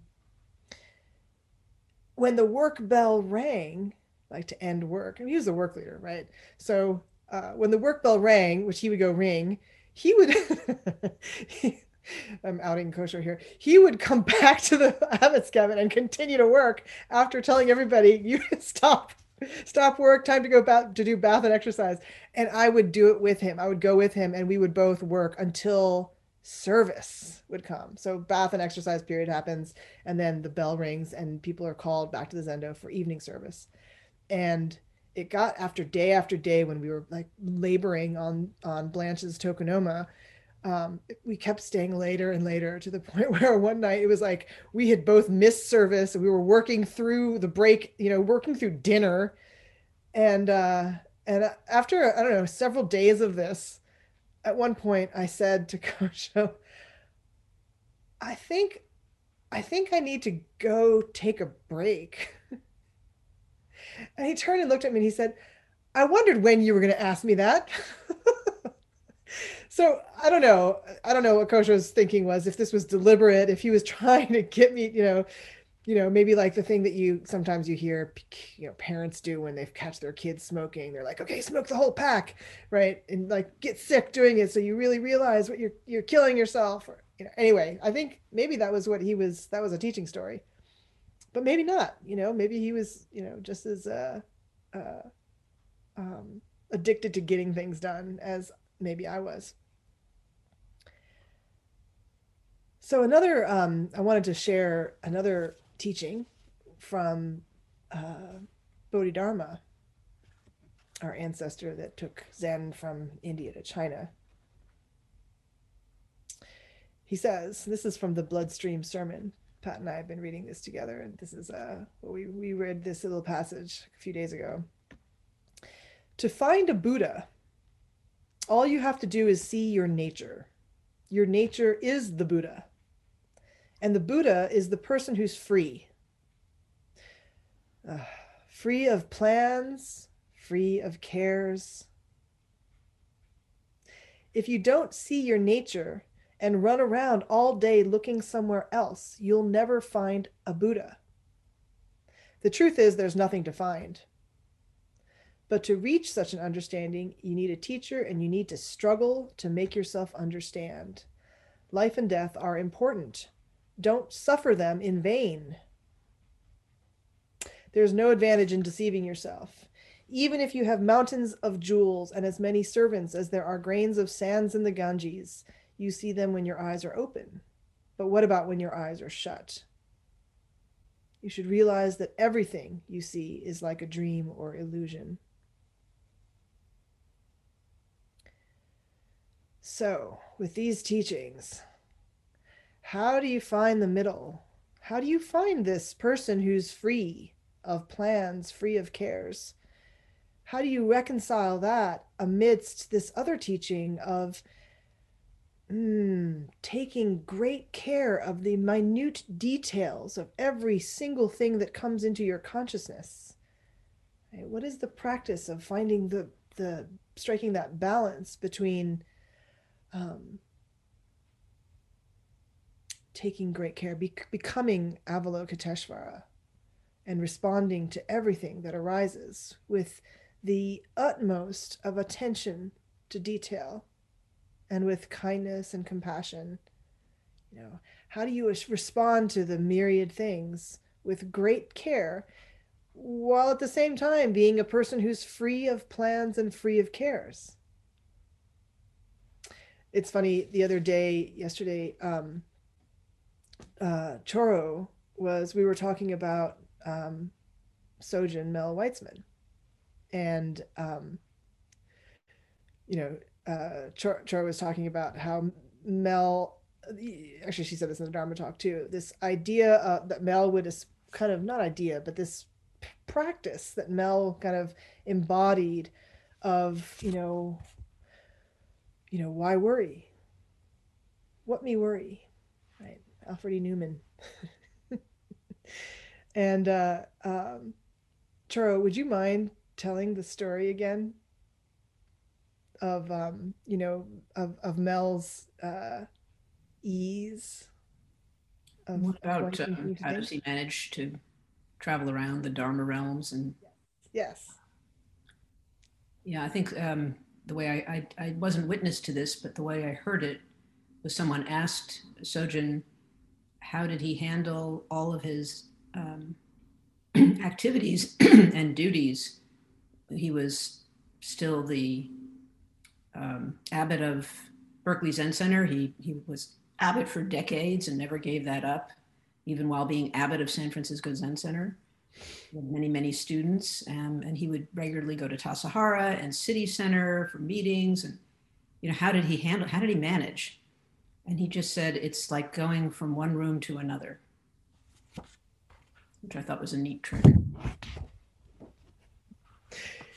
when the work bell rang like to end work and he was the work leader right so uh, when the work bell rang which he would go ring he would I'm outing Kosho here. He would come back to the abbot's cabin and continue to work after telling everybody, "You stop stop work, time to go bath to do bath and exercise. And I would do it with him. I would go with him and we would both work until service would come. So bath and exercise period happens and then the bell rings and people are called back to the Zendo for evening service. And it got after day after day when we were like laboring on on Blanche's tokonoma um, we kept staying later and later to the point where one night it was like we had both missed service. We were working through the break, you know, working through dinner, and uh, and after I don't know several days of this, at one point I said to Kosho, "I think, I think I need to go take a break." and he turned and looked at me and he said, "I wondered when you were going to ask me that." so I don't know. I don't know what Kosho's thinking was if this was deliberate, if he was trying to get me, you know, you know, maybe like the thing that you sometimes you hear, you know, parents do when they've catch their kids smoking. They're like, okay, smoke the whole pack, right? And like get sick doing it, so you really realize what you're you're killing yourself. Or, you know, anyway, I think maybe that was what he was. That was a teaching story, but maybe not. You know, maybe he was, you know, just as uh, uh, um, addicted to getting things done as maybe I was. So another, um, I wanted to share another teaching from uh, Bodhidharma, our ancestor that took Zen from India to China. He says, this is from the Bloodstream Sermon. Pat and I have been reading this together, and this is uh, we we read this little passage a few days ago. To find a Buddha, all you have to do is see your nature. Your nature is the Buddha. And the Buddha is the person who's free. Uh, free of plans, free of cares. If you don't see your nature and run around all day looking somewhere else, you'll never find a Buddha. The truth is, there's nothing to find. But to reach such an understanding, you need a teacher and you need to struggle to make yourself understand. Life and death are important. Don't suffer them in vain. There's no advantage in deceiving yourself. Even if you have mountains of jewels and as many servants as there are grains of sands in the Ganges, you see them when your eyes are open. But what about when your eyes are shut? You should realize that everything you see is like a dream or illusion. So, with these teachings, how do you find the middle? How do you find this person who's free of plans, free of cares? How do you reconcile that amidst this other teaching of mm, taking great care of the minute details of every single thing that comes into your consciousness? Right? What is the practice of finding the, the striking that balance between um, taking great care, be- becoming Avalokiteshvara, and responding to everything that arises with the utmost of attention to detail and with kindness and compassion. You know, how do you respond to the myriad things with great care while at the same time being a person who's free of plans and free of cares? It's funny, the other day, yesterday, um, uh, Choro was we were talking about um, Sojin Mel Weitzman, and um, you know, uh, Chor, Choro was talking about how Mel. Actually, she said this in the Dharma talk too. This idea uh, that Mel would is kind of not idea, but this practice that Mel kind of embodied of you know, you know, why worry? What me worry? Right, Alfred E. Neuman. and uh, um, Choro, would you mind telling the story again of um, you know of of Mel's uh, ease? Of, what about uh, how does he manage to travel around the Dharma realms and? Yes. Yeah, I think um, the way I, I I wasn't witness to this, but the way I heard it was someone asked Sojin how did he handle all of his um, activities and duties? He was still the um, abbot of Berkeley Zen Center. He, he was abbot for decades and never gave that up, even while being abbot of San Francisco Zen Center. Had many, many students, um, and he would regularly go to Tassajara and City Center for meetings. And, you know, how did he handle, how did he manage? And he just said it's like going from one room to another, which I thought was a neat trick.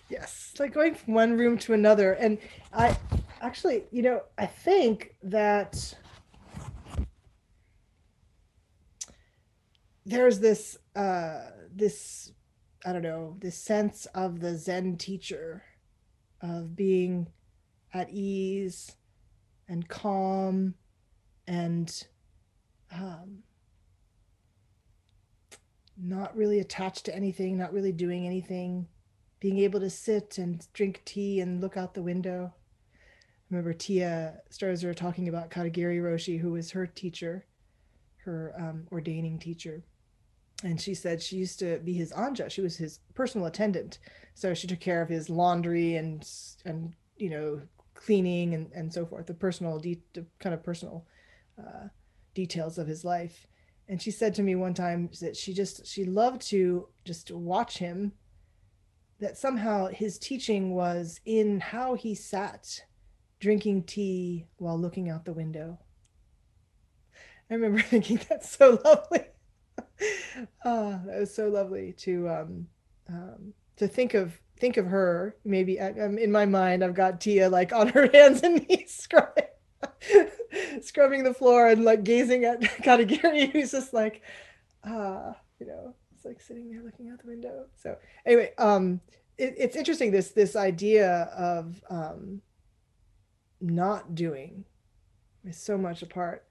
Yes, like going from one room to another. And I actually, you know, I think that there's this uh this I don't know, this sense of the Zen teacher of being at ease and calm and um, not really attached to anything, not really doing anything, being able to sit and drink tea and look out the window. I remember Teah Strozer talking about Katagiri Roshi, who was her teacher, her um, ordaining teacher. And she said she used to be his anja. She was his personal attendant. So she took care of his laundry and, and you know, cleaning and, and so forth, the personal, de- kind of personal uh, details of his life. And she said to me one time that she just she loved to just watch him. That somehow his teaching was in how he sat, drinking tea while looking out the window. I remember thinking that's so lovely. oh, that was so lovely to um, um, to think of think of her. Maybe I, um, in my mind, I've got Teah like on her hands and knees scrubbing scrubbing the floor and like gazing at Katagiri, who's just like, ah, uh, you know, like sitting there looking out the window. So anyway, um, it, it's interesting this this idea of um, not doing is so much a part.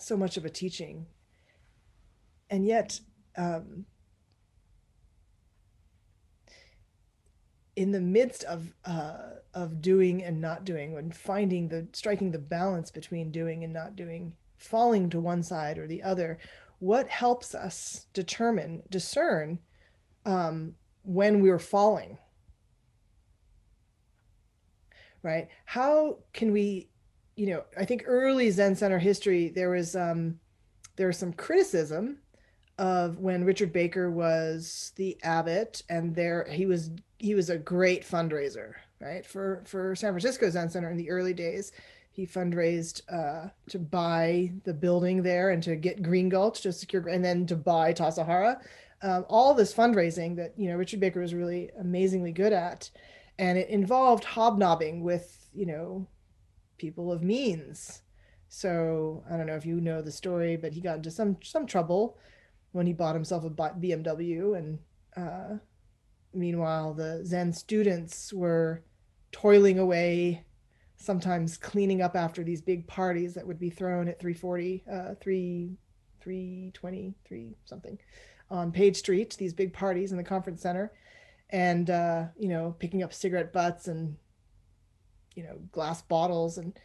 So much of a teaching, and yet um, in the midst of uh, of doing and not doing, when finding the striking the balance between doing and not doing, falling to one side or the other, what helps us determine discern um, when we're falling? Right? How can we you know, I think early Zen Center history, there was um, there was some criticism of when Richard Baker was the abbot, and there he was he was a great fundraiser, right for for San Francisco Zen Center in the early days. He fundraised uh, to buy the building there and to get Green Gulch to secure, and then to buy Tassajara. Um, all this fundraising that you know Richard Baker was really amazingly good at, and it involved hobnobbing with you know people of means. So I don't know if you know the story, but he got into some some trouble when he bought himself a BMW, and uh, meanwhile the Zen students were toiling away, sometimes cleaning up after these big parties that would be thrown at 340, uh, 3, 320, 3 something on Page Street. These big parties in the conference center, and uh, you know picking up cigarette butts and you know glass bottles and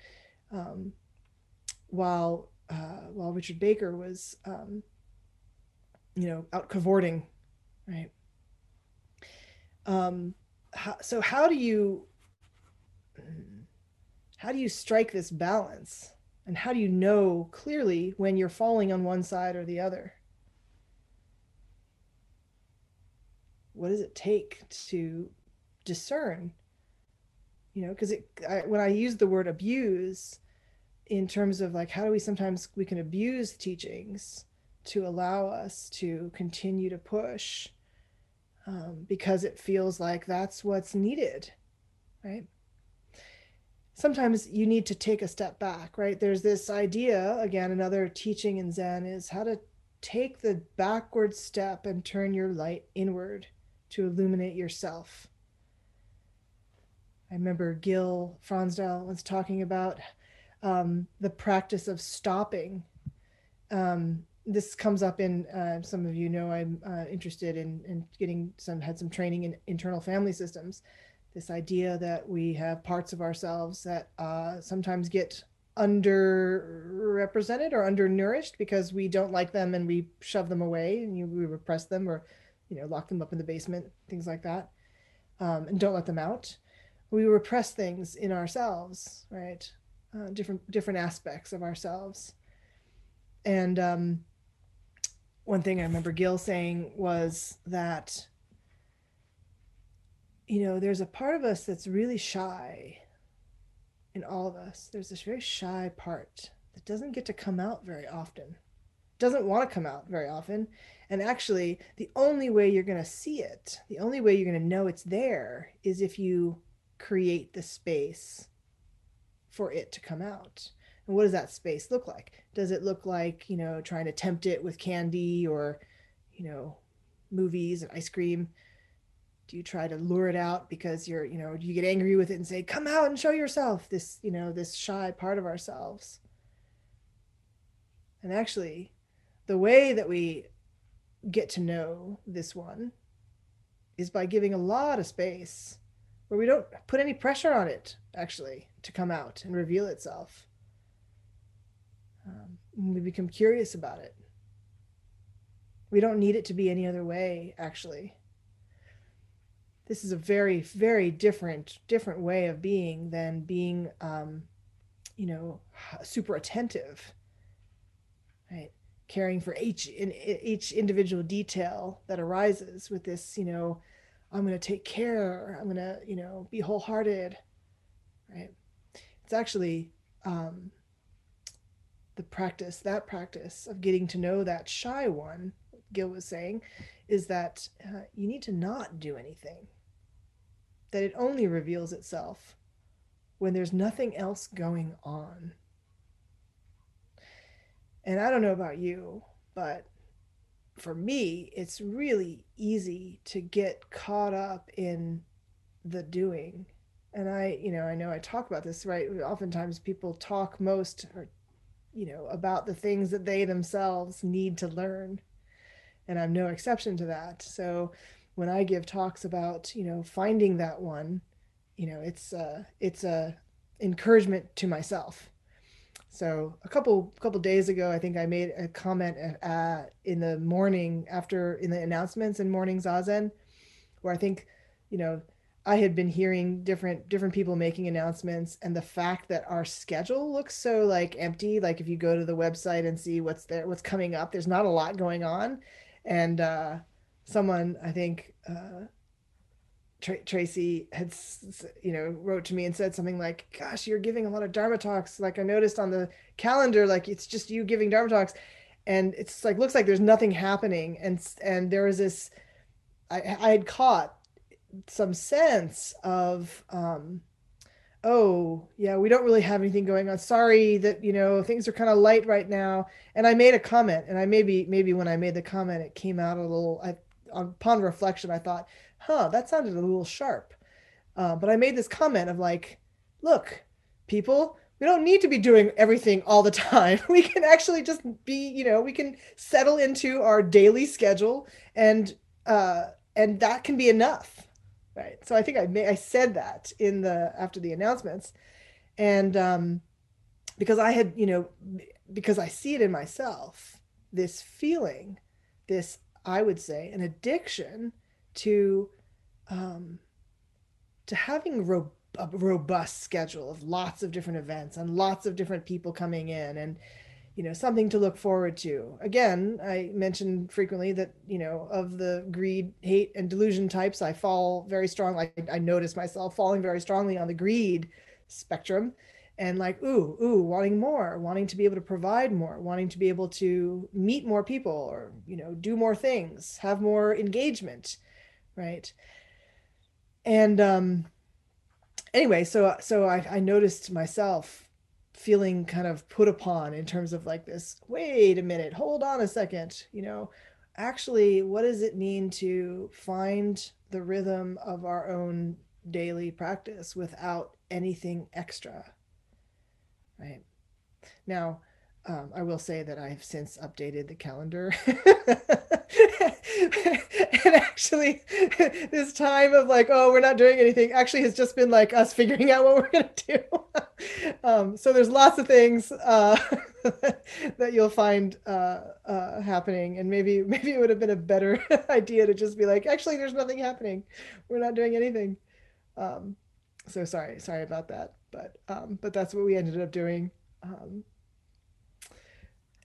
um, while uh, while Richard Baker was um, you know out cavorting right um, so how do you how do you strike this balance? And how do you know clearly when you're falling on one side or the other? What does it take to discern? You know because it I, when i use the word abuse in terms of like how do we sometimes we can abuse teachings to allow us to continue to push um, because it feels like that's what's needed right sometimes you need to take a step back right there's this idea again another teaching in zen is how to take the backward step and turn your light inward to illuminate yourself I remember Gil Fronsdal was talking about um, the practice of stopping. Um, this comes up in uh, some of you know I'm uh, interested in, in getting some had some training in internal family systems. This idea that we have parts of ourselves that uh, sometimes get underrepresented or undernourished because we don't like them and we shove them away and you, we repress them or you know lock them up in the basement, things like that, um, and don't let them out we repress things in ourselves, right? Uh, different different aspects of ourselves. And um, one thing I remember Gil saying was that, you know, there's a part of us that's really shy. In all of us, there's this very shy part that doesn't get to come out very often, doesn't want to come out very often. And actually, the only way you're going to see it, the only way you're going to know it's there is if you create the space for it to come out. And what does that space look like? Does it look like, you know, trying to tempt it with candy or, you know, movies and ice cream? Do you try to lure it out because you're, you know, do you get angry with it and say, come out and show yourself this, you know, this shy part of ourselves? And actually, the way that we get to know this one is by giving a lot of space where we don't put any pressure on it actually to come out and reveal itself. Um, we become curious about it. We don't need it to be any other way, actually. This is a very, very different, different way of being than being, um, you know, super attentive, right? Caring for each in each individual detail that arises with this, you know, I'm going to take care. I'm going to, you know, be wholehearted. Right. It's actually um, the practice, that practice of getting to know that shy one, Gil was saying, is that uh, you need to not do anything. That it only reveals itself when there's nothing else going on. And I don't know about you, but for me, it's really easy to get caught up in the doing. And I, you know, I know I talk about this, right? Oftentimes people talk most or, you know, about the things that they themselves need to learn. And I'm no exception to that. So when I give talks about, you know, finding that one, you know, it's a it's a encouragement to myself so a couple couple days ago, I think I made a comment uh, in the morning after in the announcements in morning zazen, where I think, you know, I had been hearing different different people making announcements and the fact that our schedule looks so like empty like if you go to the website and see what's there what's coming up there's not a lot going on and uh someone I think uh Tra- Tracy had you know wrote to me and said something like gosh you're giving a lot of dharma talks. Like I noticed on the calendar like it's just you giving dharma talks. And it's like looks like there's nothing happening. And and there was this I, I had caught some sense of um, oh yeah we don't really have anything going on. Sorry that you know things are kind of light right now. And i made a comment and i maybe maybe when i made the comment it came out a little I, upon reflection i thought huh that sounded a little sharp. Uh, but i made this comment of like look people we don't need to be doing everything all the time. We can actually just be you know we can settle into our daily schedule and uh and that can be enough right. So i think i may, i said that in the after the announcements. And um because i had you know because i see it in myself this feeling this i would say an addiction to um to having ro- a robust schedule of lots of different events and lots of different people coming in and you know something to look forward to. Again i mentioned frequently that you know of the greed hate and delusion types i fall very strong like i notice myself falling very strongly on the greed spectrum. And like ooh ooh wanting more wanting to be able to provide more wanting to be able to meet more people or you know do more things have more engagement right? And um anyway so so i, I noticed myself feeling kind of put upon in terms of like this wait a minute hold on a second you know actually what does it mean to find the rhythm of our own daily practice without anything extra? Right? Now um, I will say that I've since updated the calendar. and actually, this time of like, oh, we're not doing anything actually has just been like us figuring out what we're going to do. um, so there's lots of things uh, that you'll find uh, uh, happening. And maybe, maybe it would have been a better idea to just be like, actually, there's nothing happening. We're not doing anything. Um, so sorry, sorry about that. But, um, but that's what we ended up doing. Um,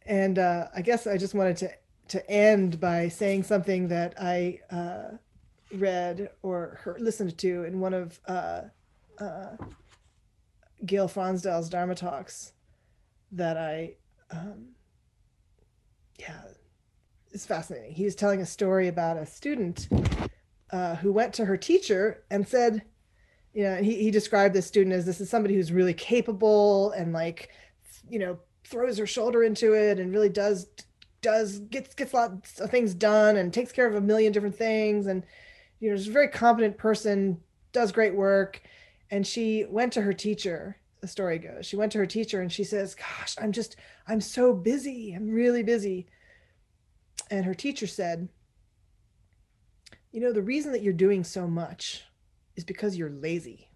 and uh, I guess I just wanted to to end by saying something that I uh, read or heard, listened to in one of uh, uh Gil Fronsdal's Dharma talks that I, um, yeah, it's fascinating. He was telling a story about a student uh, who went to her teacher and said, you know, he, he described this student as this is somebody who's really capable and like, you know, throws her shoulder into it and really does does gets gets lots of things done and takes care of a million different things. And you know is a very competent person does great work. And she went to her teacher the story goes. She went to her teacher and she says gosh i'm just i'm so busy. I'm really busy. And her teacher said you know the reason that you're doing so much is because you're lazy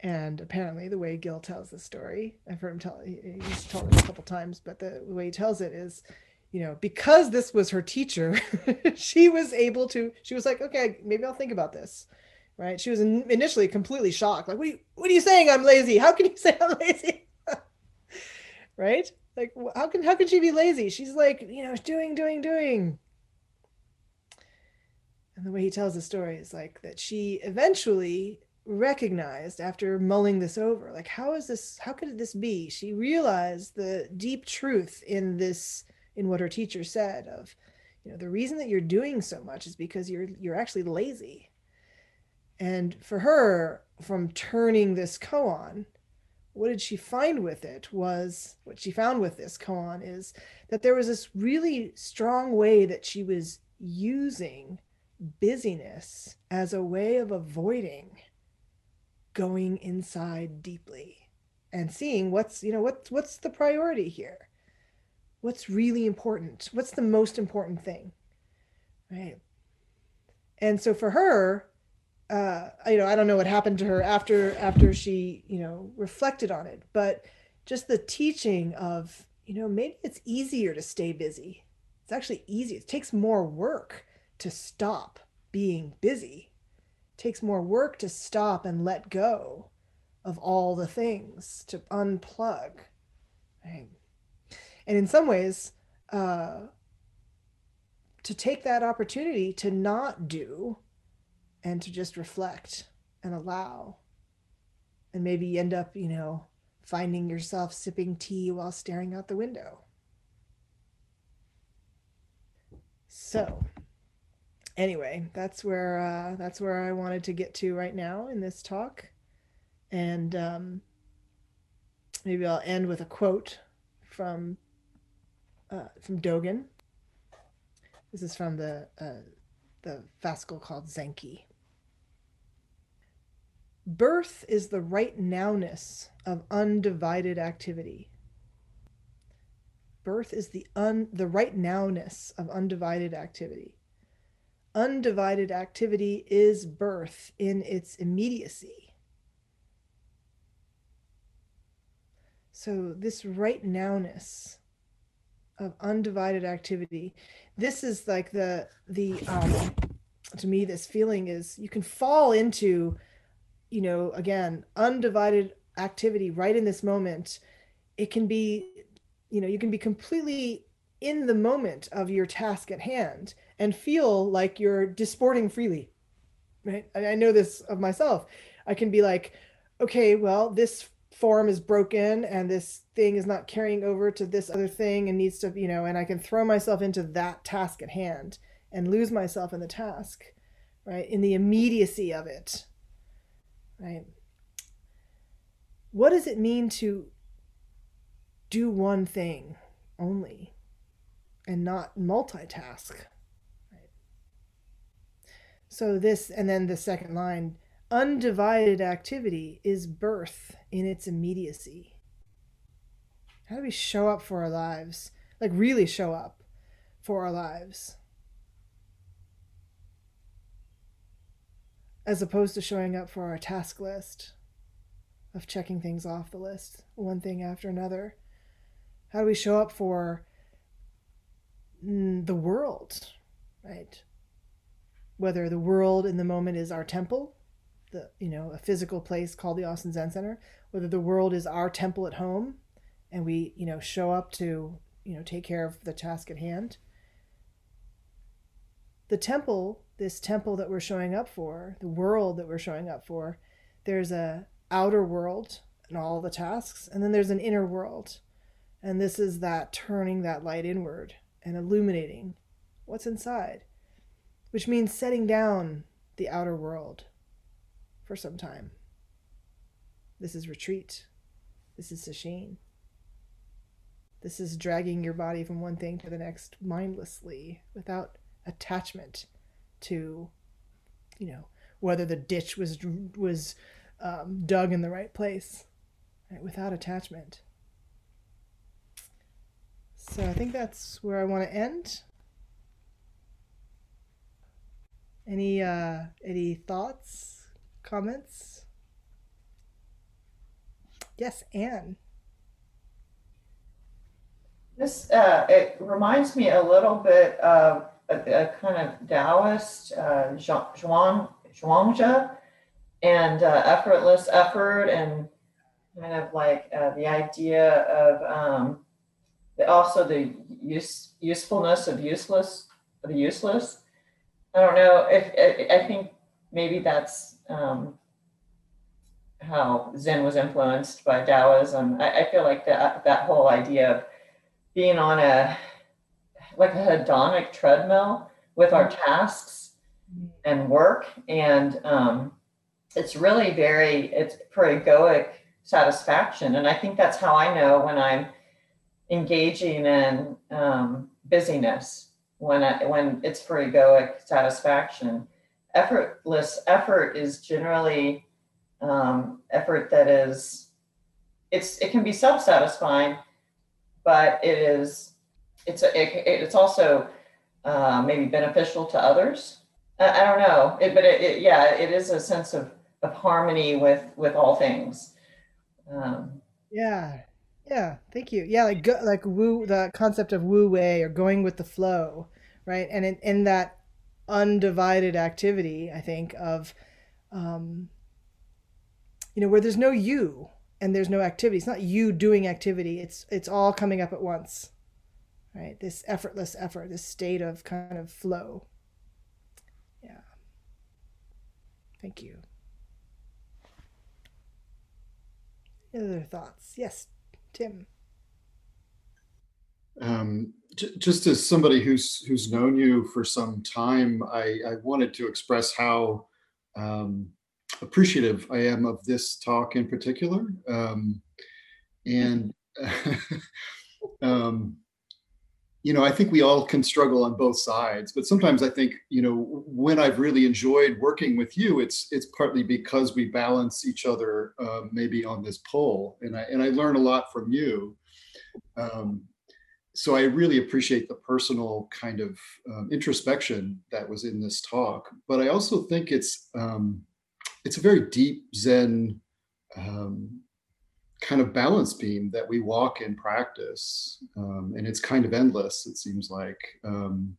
and apparently, the way Gil tells the story, I've heard him tell, he's told it a couple times, but the, way he tells it is, you know, because this was her teacher, she was able to, she was like, okay, maybe I'll think about this. Right. She was initially completely shocked. Like, what are you, what are you saying? I'm lazy. How can you say I'm lazy? right. Like, how can, how can she be lazy? She's like, you know, doing, doing, doing. And the way he tells the story is like that she eventually recognized after mulling this over. Like how is this how could this be? She realized the deep truth in this in what her teacher said of you know the reason that you're doing so much is because you're you're actually lazy. And for her from turning this koan what did she find with it was what she found with this koan is that there was this really strong way that she was using busyness as a way of avoiding going inside deeply and seeing what's you know what's what's the priority here? What's really important? What's the most important thing? Right? And so for her uh you know i don't know what happened to her after after she you know reflected on it but just the teaching of you know maybe it's easier to stay busy. It's actually easy. It takes more work to stop being busy takes more work to stop and let go of all the things to unplug right? and in some ways uh, to take that opportunity to not do and to just reflect and allow and maybe end up you know finding yourself sipping tea while staring out the window so anyway that's where uh, that's where i wanted to get to right now in this talk. And um, maybe i'll end with a quote from uh, from dogen. This is from the uh, the fascicle called zenki. Birth is the right nowness of undivided activity. Birth is the un the right nowness of undivided activity undivided activity is birth in its immediacy. So, this right nowness of undivided activity, this is like the, the, um, to me, this feeling is you can fall into, you know, again, undivided activity right in this moment. It can be, you know, you can be completely in the moment of your task at hand and feel like you're disporting freely right? And i know this of myself. I can be like okay well this form is broken and this thing is not carrying over to this other thing and needs to you know and i can throw myself into that task at hand and lose myself in the task right? In the immediacy of it right? What does it mean to do one thing only and not multitask. Right. So this, and then the second line, undivided activity is birth in its immediacy. How do we show up for our lives? Like really show up for our lives. As opposed to showing up for our task list of checking things off the list, one thing after another. How do we show up for Mm, the world, right? Whether the world in the moment is our temple, the you know a physical place called the Austin Zen Center, whether the world is our temple at home, and we you know show up to you know take care of the task at hand. The temple, this temple that we're showing up for, the world that we're showing up for, there's a outer world and all the tasks, and then there's an inner world, and this is that turning that light inward and illuminating what's inside, which means setting down the outer world for some time. This is retreat. This is sesshin. This is dragging your body from one thing to the next mindlessly without attachment to, you know, whether the ditch was was um, dug in the right place, right? without attachment. So I think that's where I want to end. Any uh, any thoughts, comments? Yes, Anne. This uh, it reminds me a little bit of a, a kind of Taoist uh, Zhuang Zhuangzi and uh, effortless effort and kind of like uh, the idea of um, also the use usefulness of useless of the useless. I don't know if I, I think maybe that's um, how Zen was influenced by Taoism. I, I feel like that that whole idea of being on a like a hedonic treadmill with our tasks and work and um, it's really very it's for egoic satisfaction and i think that's how i know when i'm engaging in um, busyness when I, when it's for egoic satisfaction. Effortless effort is generally um, effort that is it's it can be self-satisfying, but it is it's a, it, it's also uh, maybe beneficial to others. I, I don't know, it, but it, it, yeah, it is a sense of of harmony with with all things. Um, yeah, yeah, thank you. Yeah, like go, like woo the concept of wu wei or going with the flow, right? And in, in that undivided activity, I think of um, you know, where there's no you and there's no activity. It's not you doing activity. It's it's all coming up at once. Right? This effortless effort, this state of kind of flow. Yeah. Thank you. Any other thoughts? Yes, Tim. Um, j- just as somebody who's who's known you for some time, I, I wanted to express how um, appreciative I am of this talk in particular. Um, and, um, you know, I think we all can struggle on both sides, but sometimes I think, you know, when I've really enjoyed working with you, it's it's partly because we balance each other uh, maybe on this pole, and I and I learn a lot from you. Um, so I really appreciate the personal kind of um, introspection that was in this talk, but I also think it's um, it's a very deep Zen um, kind of balance beam that we walk in practice, um, and it's kind of endless. It seems like. Um,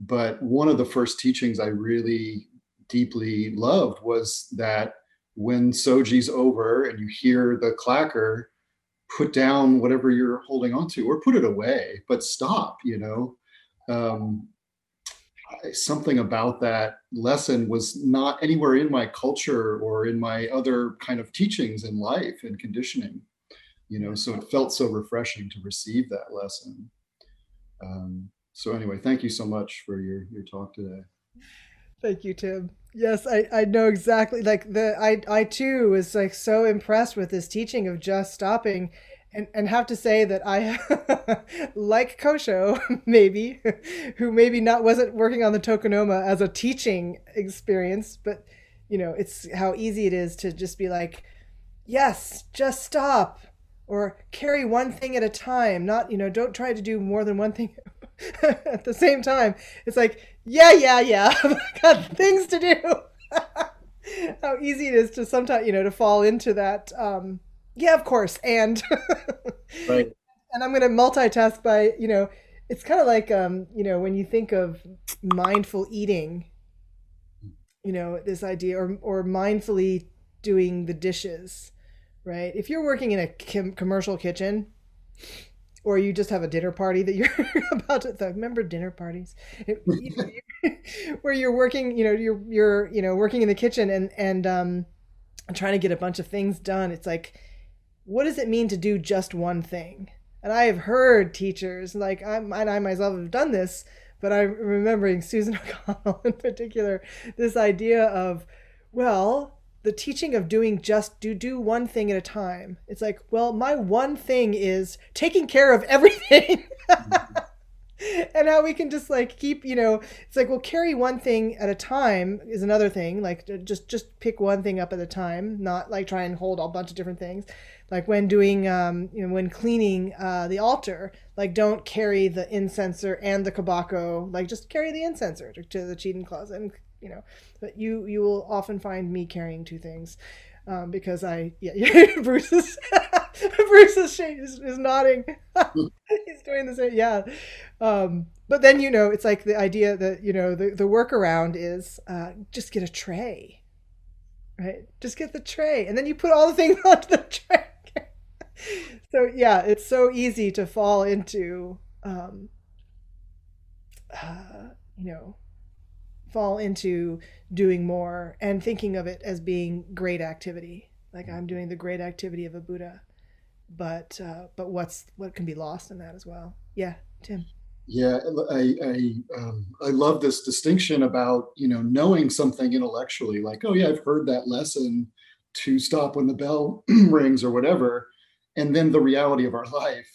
but one of the first teachings I really deeply loved was that when soji's over and you hear the clacker, put down whatever you're holding on to or put it away, but stop. You know. Um, something about that lesson was not anywhere in my culture or in my other kind of teachings in life and conditioning you know so it felt so refreshing to receive that lesson. Um, so anyway thank you so much for your your talk today. Thank you tim. Yes i i know exactly like the i i too was like so impressed with this teaching of just stopping and, and have to say that I, like Kosho, maybe, who maybe not wasn't working on the tokonoma as a teaching experience, but you know, it's how easy it is to just be like, yes, just stop, or carry one thing at a time. Not, you know, don't try to do more than one thing at the same time. It's like, yeah, yeah, yeah, I've got things to do. how easy it is to sometimes, you know, to fall into that. Um, yeah, of course. And right. And I'm going to multitask by, you know, it's kind of like, um, you know, when you think of mindful eating, you know, this idea, or or mindfully doing the dishes, right? If you're working in a com- commercial kitchen, or you just have a dinner party that you're about to remember dinner parties it, you know, where you're working you know you're you're you know working in the kitchen and and um trying to get a bunch of things done it's like what does it mean to do just one thing? And I have heard teachers, like I, and I myself have done this, but I'm remembering Susan O'Connell in particular, this idea of, well, the teaching of doing just do do one thing at a time. It's like, well, my one thing is taking care of everything. and how we can just like keep you know it's like well carry one thing at a time is another thing like just just pick one thing up at a time not like try and hold a bunch of different things. Like when doing um you know when cleaning uh the altar like don't carry the incenser and the kabako like just carry the incenser to, to the cheating closet and you know but you you will often find me carrying two things um, because I yeah, yeah Bruce is Bruce is, is, is nodding. He's doing the same. Yeah, um, but then you know it's like the idea that you know the the workaround is uh, just get a tray, right? Just get the tray, and then you put all the things onto the tray. so yeah, it's so easy to fall into um, uh, you know fall into doing more and thinking of it as being great activity. Like i'm doing the great activity of a buddha but uh, but what's what can be lost in that as well? Yeah tim. Yeah i i um, i love this distinction about you know knowing something intellectually like oh yeah i've heard that lesson to stop when the bell rings or whatever and then the reality of our life.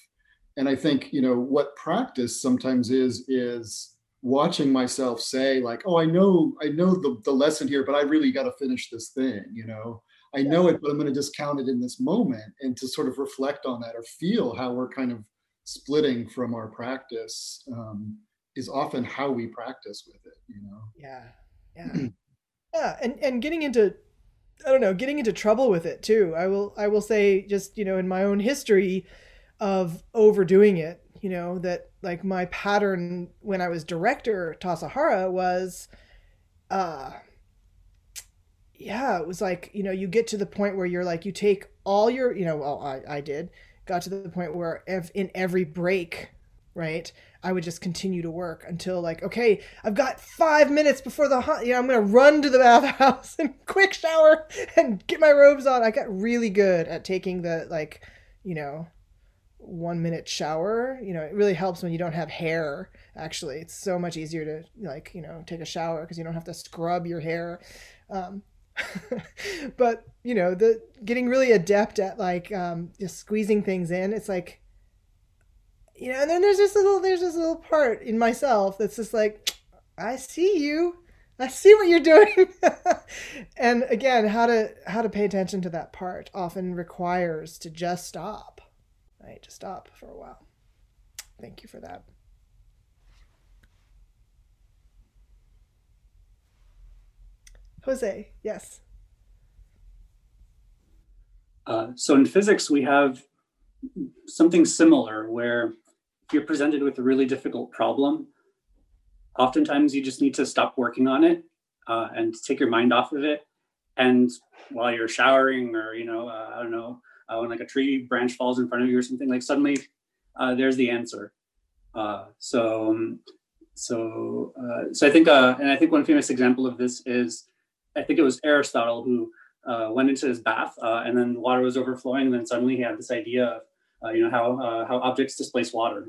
And i think you know what practice sometimes is is watching myself say like oh i know i know the, the lesson here but i really got to finish this thing you know? I know it but i'm going to discount it in this moment and to sort of reflect on that or feel how we're kind of splitting from our practice um, is often how we practice with it you know? Yeah. Yeah. Yeah and and getting into i don't know getting into trouble with it too. I will i will say just you know in my own history of overdoing it you know that like my pattern when i was director tassajara was uh yeah, it was like, you know, you get to the point where you're like, you take all your, you know, well, I, I did, got to the point where ev- in every break, right, I would just continue to work until like, okay, I've got five minutes before the, hu- you know, I'm to run to the bathhouse and quick shower and get my robes on. I got really good at taking the, like, you know, one minute shower you know it really helps when you don't have hair actually. It's so much easier to like you know take a shower because you don't have to scrub your hair. Um, but you know the getting really adept at like um, just squeezing things in it's like you know and then there's this little there's this little part in myself that's just like i see you. I see what you're doing. And again how to how to pay attention to that part often requires to just stop right to stop for a while. Thank you for that. Jose yes. Uh, so in physics, we have something similar where if you're presented with a really difficult problem, oftentimes you just need to stop working on it uh, and take your mind off of it. And while you're showering or, you know, uh, I don't know, uh, when like a tree branch falls in front of you or something, like suddenly uh, there's the answer. Uh, so, um, so, uh, so I think, uh, and I think one famous example of this is, I think it was Aristotle who uh, went into his bath, uh, and then water was overflowing. And then suddenly he had this idea of, uh, you know, how uh, how objects displace water.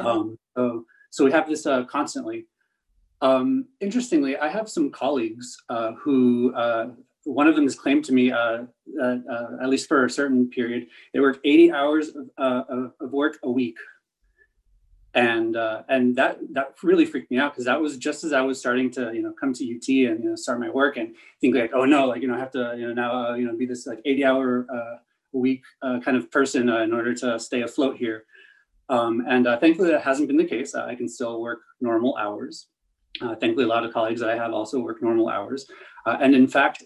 Um, so so we have this uh, constantly. Um, interestingly, I have some colleagues uh, who one of them has claimed to me, at least for a certain period, they work 80 hours of, of, of work a week. And uh, and that that really freaked me out because that was just as I was starting to you know come to UT and you know start my work and think like oh no like you know I have to you know now uh, you know be this like 80 hour uh, a week uh, kind of person uh, in order to stay afloat here. Um, and uh, thankfully that hasn't been the case. I can still work normal hours. Thankfully a lot of colleagues that I have also work normal hours and in fact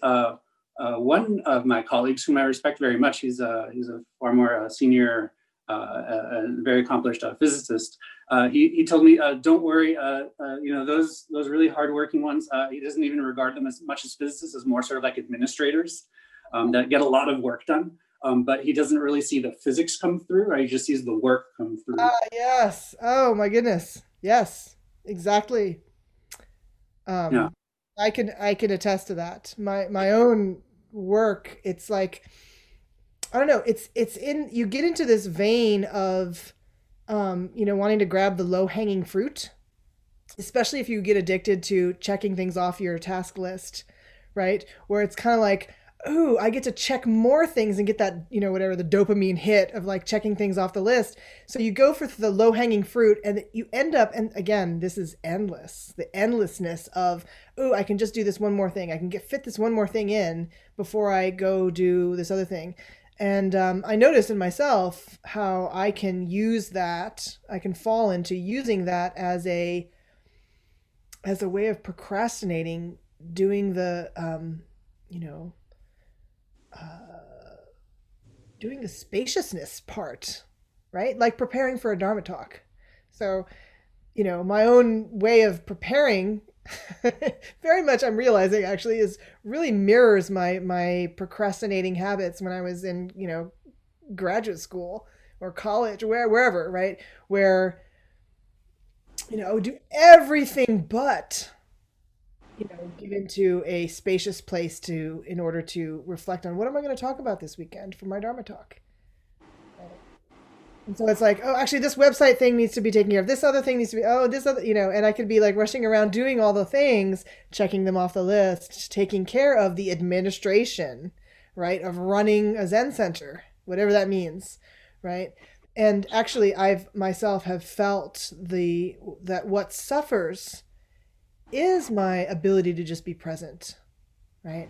one of my colleagues whom I respect very much he's a he's a far more senior very accomplished physicist uh, he, he told me, uh, don't worry, uh, uh you know, those those really hardworking ones, uh, he doesn't even regard them as much as physicists, as more sort of like administrators um, that get a lot of work done. Um, but he doesn't really see the physics come through, right? He just sees the work come through. Ah, yes. Oh my goodness. Yes, exactly. Um, yeah. I can I can attest to that. My my own work, it's like I don't know, it's it's in you get into this vein of um, you know, wanting to grab the low hanging fruit, especially if you get addicted to checking things off your task list, right? Where it's kind of like, ooh, I get to check more things and get that, you know, whatever the dopamine hit of like checking things off the list. So you go for the low hanging fruit and you end up, and again, this is endless the endlessness of, ooh, I can just do this one more thing. I can get fit this one more thing in before I go do this other thing. And um, I noticed in myself how I can use that. I can fall into using that as a as a way of procrastinating, doing the um, you know, uh, doing the spaciousness part, right? Like preparing for a Dharma talk. So, you know, my own way of preparing very much i'm realizing actually is really mirrors my my procrastinating habits when i was in you know graduate school or college where wherever right where you know do everything but you know given to a spacious place to in order to reflect on what am i going to talk about this weekend for my dharma talk and so it's like, oh, actually, this website thing needs to be taken care of. This other thing needs to be, oh, this other, you know, and I could be like rushing around doing all the things, checking them off the list, taking care of the administration, right, of running a Zen center, whatever that means, right? And actually, I've myself have felt the that what suffers is my ability to just be present, right?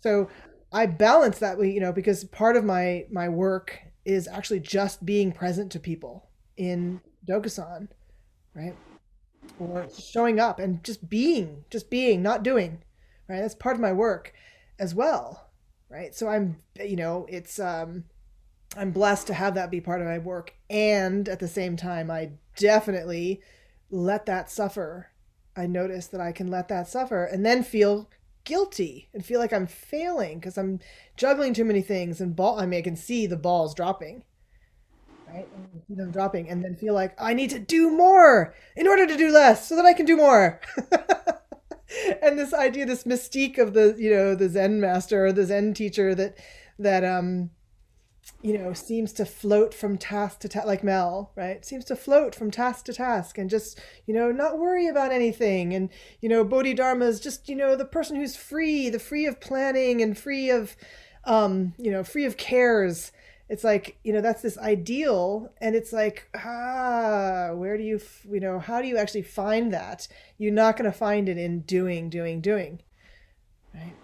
So I balance that way, you know, because part of my my work is actually just being present to people in Dokusan, right? Or showing up and just being, just being, not doing, right? That's part of my work as well, right? So I'm, you know, it's, um, I'm blessed to have that be part of my work. And at the same time, I definitely let that suffer. I notice that I can let that suffer and then feel guilty and feel like I'm failing because I'm juggling too many things and ball. I mean, I can see the balls dropping, right? And see them dropping, and then feel like I need to do more in order to do less so that I can do more. and this idea, this mystique of the you know the Zen master or the Zen teacher that that um you know seems to float from task to task like mel right? Seems to float from task to task and just you know not worry about anything. And you know bodhidharma is just you know the person who's free the free of planning and free of um you know free of cares. It's like you know that's this ideal. And it's like ah where do you you know how do you actually find that? You're not going to find it in doing doing doing. Right?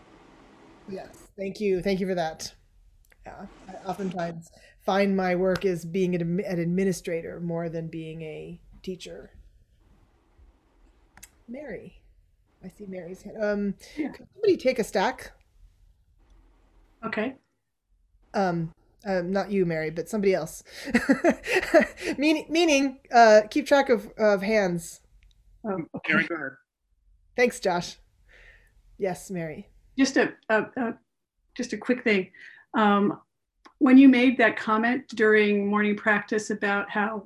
Yes. Thank you. Thank you for that yeah, I oftentimes find my work as being an, an administrator more than being a teacher. Mary, I see Mary's hand. Um, Yeah. could somebody take a stack? Okay. Um, um, not you, Mary, but somebody else. meaning, meaning, uh, keep track of of hands. Oh, okay. Gary, go ahead. Thanks, Josh. Yes, Mary. Just a, a, a just a quick thing. Um, when you made that comment during morning practice about how,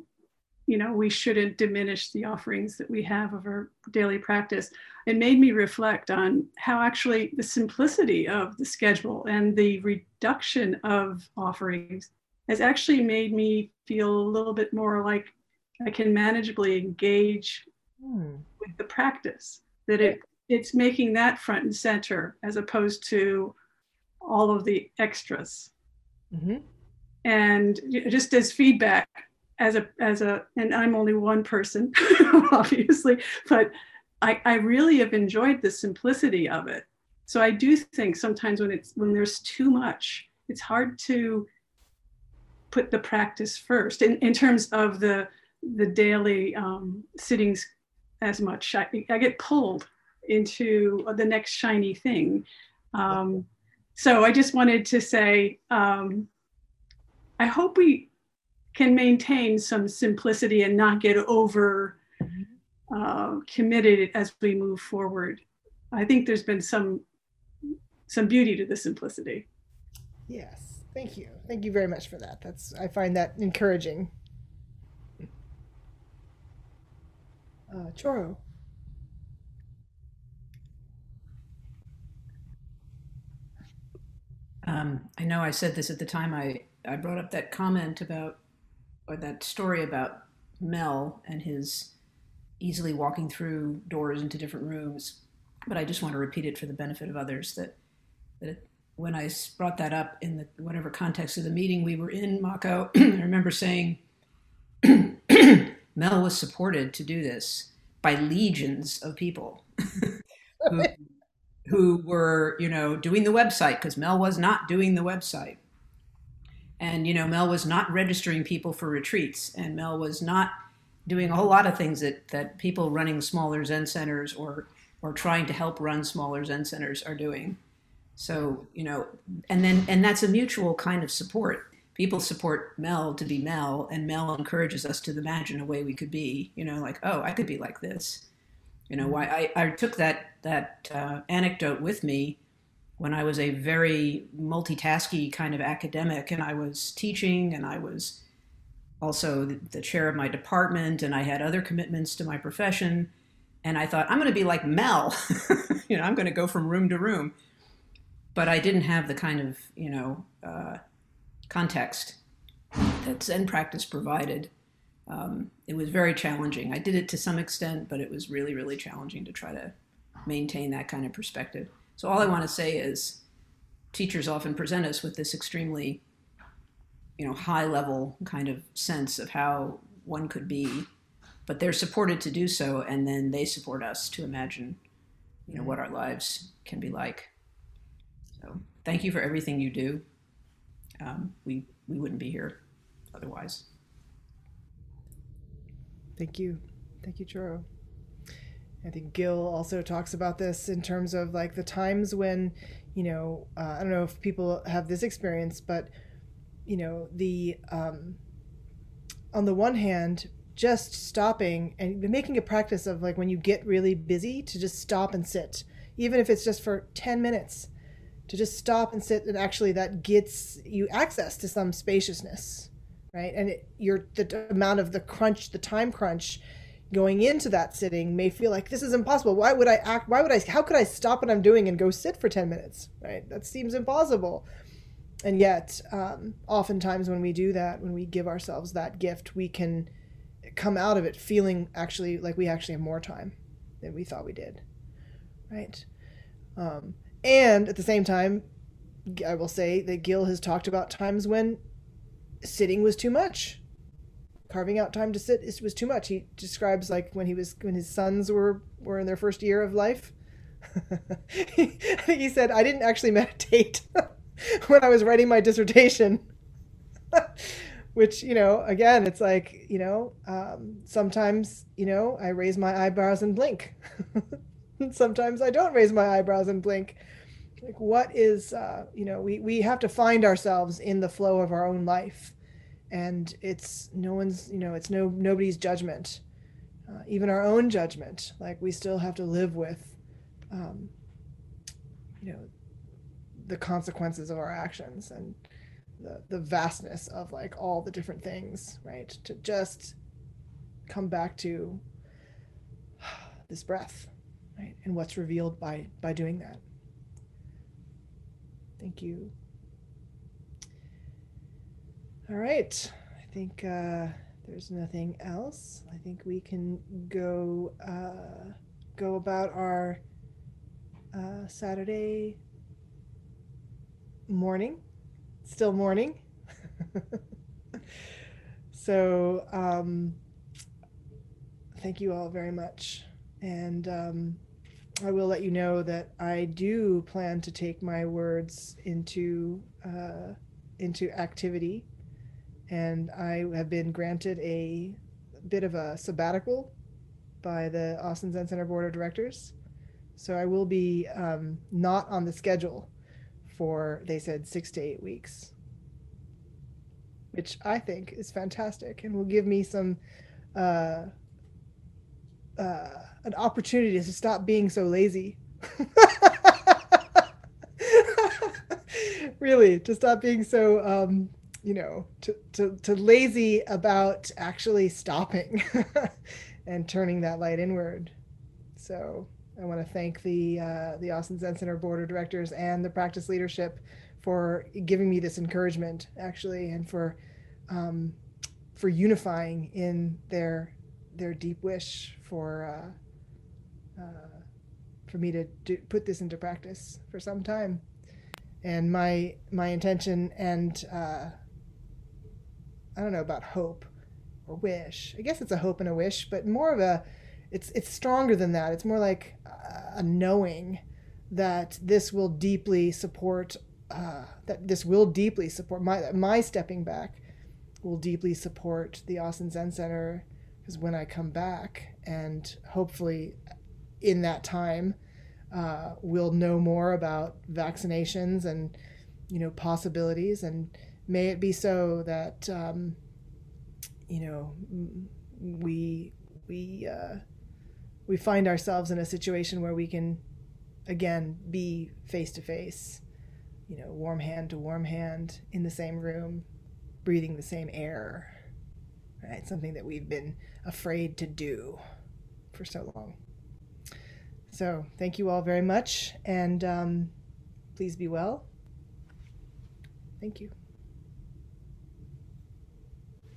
you know, we shouldn't diminish the offerings that we have of our daily practice, it made me reflect on how actually the simplicity of the schedule and the reduction of offerings has actually made me feel a little bit more like I can manageably engage Hmm. with the practice that it it's making that front and center as opposed to all of the extras. Mm-hmm. and just as feedback as a as a and i'm only one person obviously but i i really have enjoyed the simplicity of it. So i do think sometimes when it's when there's too much it's hard to put the practice first. In, in terms of the the daily um, sittings as much I, I get pulled into the next shiny thing. Um, so I just wanted to say, um, I hope we can maintain some simplicity and not get over uh, committed as we move forward. I think there's been some some beauty to the simplicity. Yes. Thank you. Thank you very much for that. That's I find that encouraging. Uh, Choro. Um, I know I said this at the time I, I brought up that comment about, or that story about Mel and his easily walking through doors into different rooms. But I just want to repeat it for the benefit of others that, that when I brought that up in the whatever context of the meeting we were in, Mako, I remember saying Mel was supported to do this by legions of people who, who were, you know, doing the website because Mel was not doing the website. And, you know, Mel was not registering people for retreats, and Mel was not doing a whole lot of things that, that people running smaller Zen centers or, or trying to help run smaller Zen centers are doing. So, you know, and then, and that's a mutual kind of support. People support Mel to be Mel, and Mel encourages us to imagine a way we could be, you know, like, oh, I could be like this. You know, why I, I took that that uh, anecdote with me when I was a very multitasky kind of academic, and I was teaching, and I was also the, the chair of my department, and I had other commitments to my profession, and I thought I'm going to be like Mel, you know, I'm going to go from room to room, but I didn't have the kind of you know uh, context that Zen practice provided um, it was very challenging. I did it to some extent, but it was really, really challenging to try to maintain that kind of perspective. So all I want to say is, teachers often present us with this extremely, you know, high level kind of sense of how one could be, but they're supported to do so, and then they support us to imagine, you know, what our lives can be like. So thank you for everything you do. Um, we we wouldn't be here otherwise. Thank you. Thank you, Choro. I think Gil also talks about this in terms of like the times when, you know, uh, I don't know if people have this experience, but, you know, the, um, on the one hand, just stopping and making a practice of like when you get really busy to just stop and sit. even if it's just for 10 minutes, to just stop and sit. And actually, that gets you access to some spaciousness, right? And it, you're the amount of the crunch, the time crunch going into that sitting may feel like this is impossible. Why would I act? Why would I? How could I stop what I'm doing and go sit for 10 minutes, right? That seems impossible. And yet, um, oftentimes when we do that, when we give ourselves that gift, we can come out of it feeling actually like we actually have more time than we thought we did, right? Um, and at the same time, I will say that Gil has talked about times when sitting was too much. Carving out time to sit was too much. He describes like when he was when his sons were were in their first year of life. Think he said I didn't actually meditate when I was writing my dissertation. Which you know, again, it's like you know, um, sometimes you know I raise my eyebrows and blink. sometimes I don't raise my eyebrows and blink. Like, what is, uh, you know, we, we have to find ourselves in the flow of our own life. And it's no one's, you know, it's no nobody's judgment, uh, even our own judgment. Like, we still have to live with, um, you know, the consequences of our actions and the, the vastness of like all the different things, right? To just come back to this breath right? And what's revealed by by doing that. Thank you. All right, I think uh, there's nothing else. I think we can go uh, go about our uh, Saturday morning. Still morning. so um, thank you all very much, and. Um, I will let you know that I do plan to take my words into uh, into activity, and I have been granted a bit of a sabbatical by the Austin Zen Center Board of Directors. So I will be um, not on the schedule for they said six to eight weeks, which I think is fantastic and will give me some. Uh, uh, an opportunity to stop being so lazy. really, to stop being so, um, you know, to, to, to lazy about actually stopping and turning that light inward. So I want to thank the uh, the Austin Zen Center board of directors and the practice leadership for giving me this encouragement, actually, and for um, for unifying in their their deep wish for. Uh, uh, for me to do, put this into practice for some time. And my my intention and uh, I don't know about hope or wish. I guess it's a hope and a wish, but more of a it's it's stronger than that. It's more like a knowing that this will deeply support uh, that this will deeply support my my stepping back will deeply support the Austin Zen Center because when I come back and hopefully in that time, uh, we'll know more about vaccinations and you know possibilities, and may it be so that um, you know we we uh, we find ourselves in a situation where we can again be face to face, you know, warm hand to warm hand in the same room, breathing the same air. Right, something that we've been afraid to do for so long. So thank you all very much, and um, please be well. Thank you.